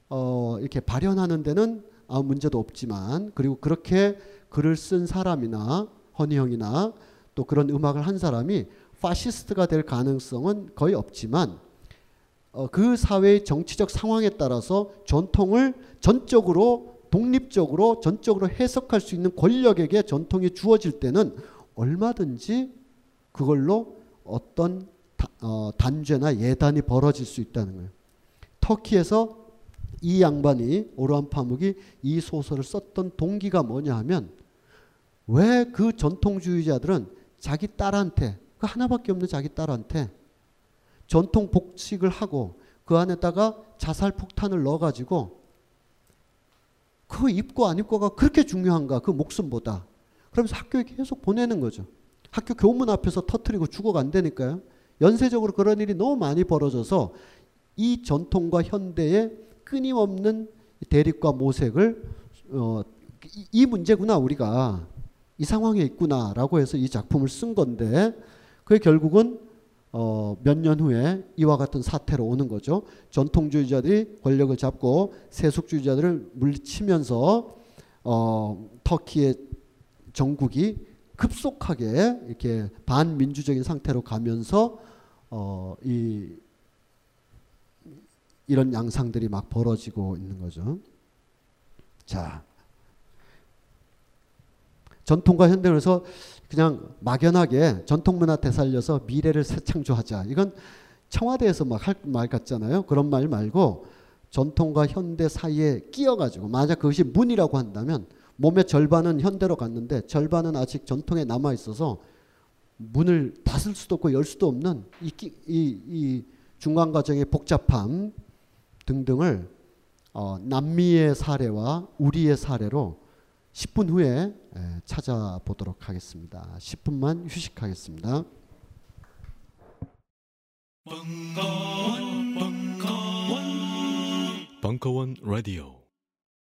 어 이렇게 발현하는 데는 아무 문제도 없지만 그리고 그렇게 글을 쓴 사람이나 허니 형이나 또 그런 음악을 한 사람이 파시스트가 될 가능성은 거의 없지만 어, 그 사회의 정치적 상황에 따라서 전통을 전적으로 독립적으로 전적으로 해석할 수 있는 권력에게 전통이 주어질 때는 얼마든지 그걸로 어떤 다, 어, 단죄나 예단이 벌어질 수 있다는 거예요. 터키에서 이 양반이 오르한 파묵이 이 소설을 썼던 동기가 뭐냐 하면 왜 그 전통주의자들은 자기 딸한테 그 하나밖에 없는 자기 딸한테 전통 복식을 하고 그 안에다가 자살 폭탄을 넣어가지고 그거 입고 안 입고가 그렇게 중요한가 그 목숨보다 그러면서 학교에 계속 보내는 거죠. 학교 교문 앞에서 터트리고 죽어간다니까요. 연쇄적으로 그런 일이 너무 많이 벌어져서 이 전통과 현대의 끊임없는 대립과 모색을 어, 이 문제구나 우리가 이 상황에 있구나라고 해서 이 작품을 쓴 건데 그게 결국은 어, 몇 년 후에 이와 같은 사태로 오는 거죠. 전통주의자들이 권력을 잡고 세속주의자들을 물리치면서 어, 터키의 정국이 급속하게 이렇게 반민주적인 상태로 가면서 어, 이 이런 양상들이 막 벌어지고 있는 거죠. 자, 전통과 현대에서 그냥 막연하게 전통 문화 되살려서 미래를 새 창조하자. 이건 청와대에서 막 할 말 같잖아요. 그런 말 말고 전통과 현대 사이에 끼어가지고 만약 그것이 문이라고 한다면 몸의 절반은 현대로 갔는데 절반은 아직 전통에 남아 있어서 문을 닫을 수도 없고 열 수도 없는 이, 이, 이 중간 과정의 복잡함 등등을 어, 남미의 사례와 우리의 사례로 10분 후에 찾아보도록 하겠습니다. 10분만 휴식하겠습니다. 벙커원, 벙커원, 벙커원 라디오.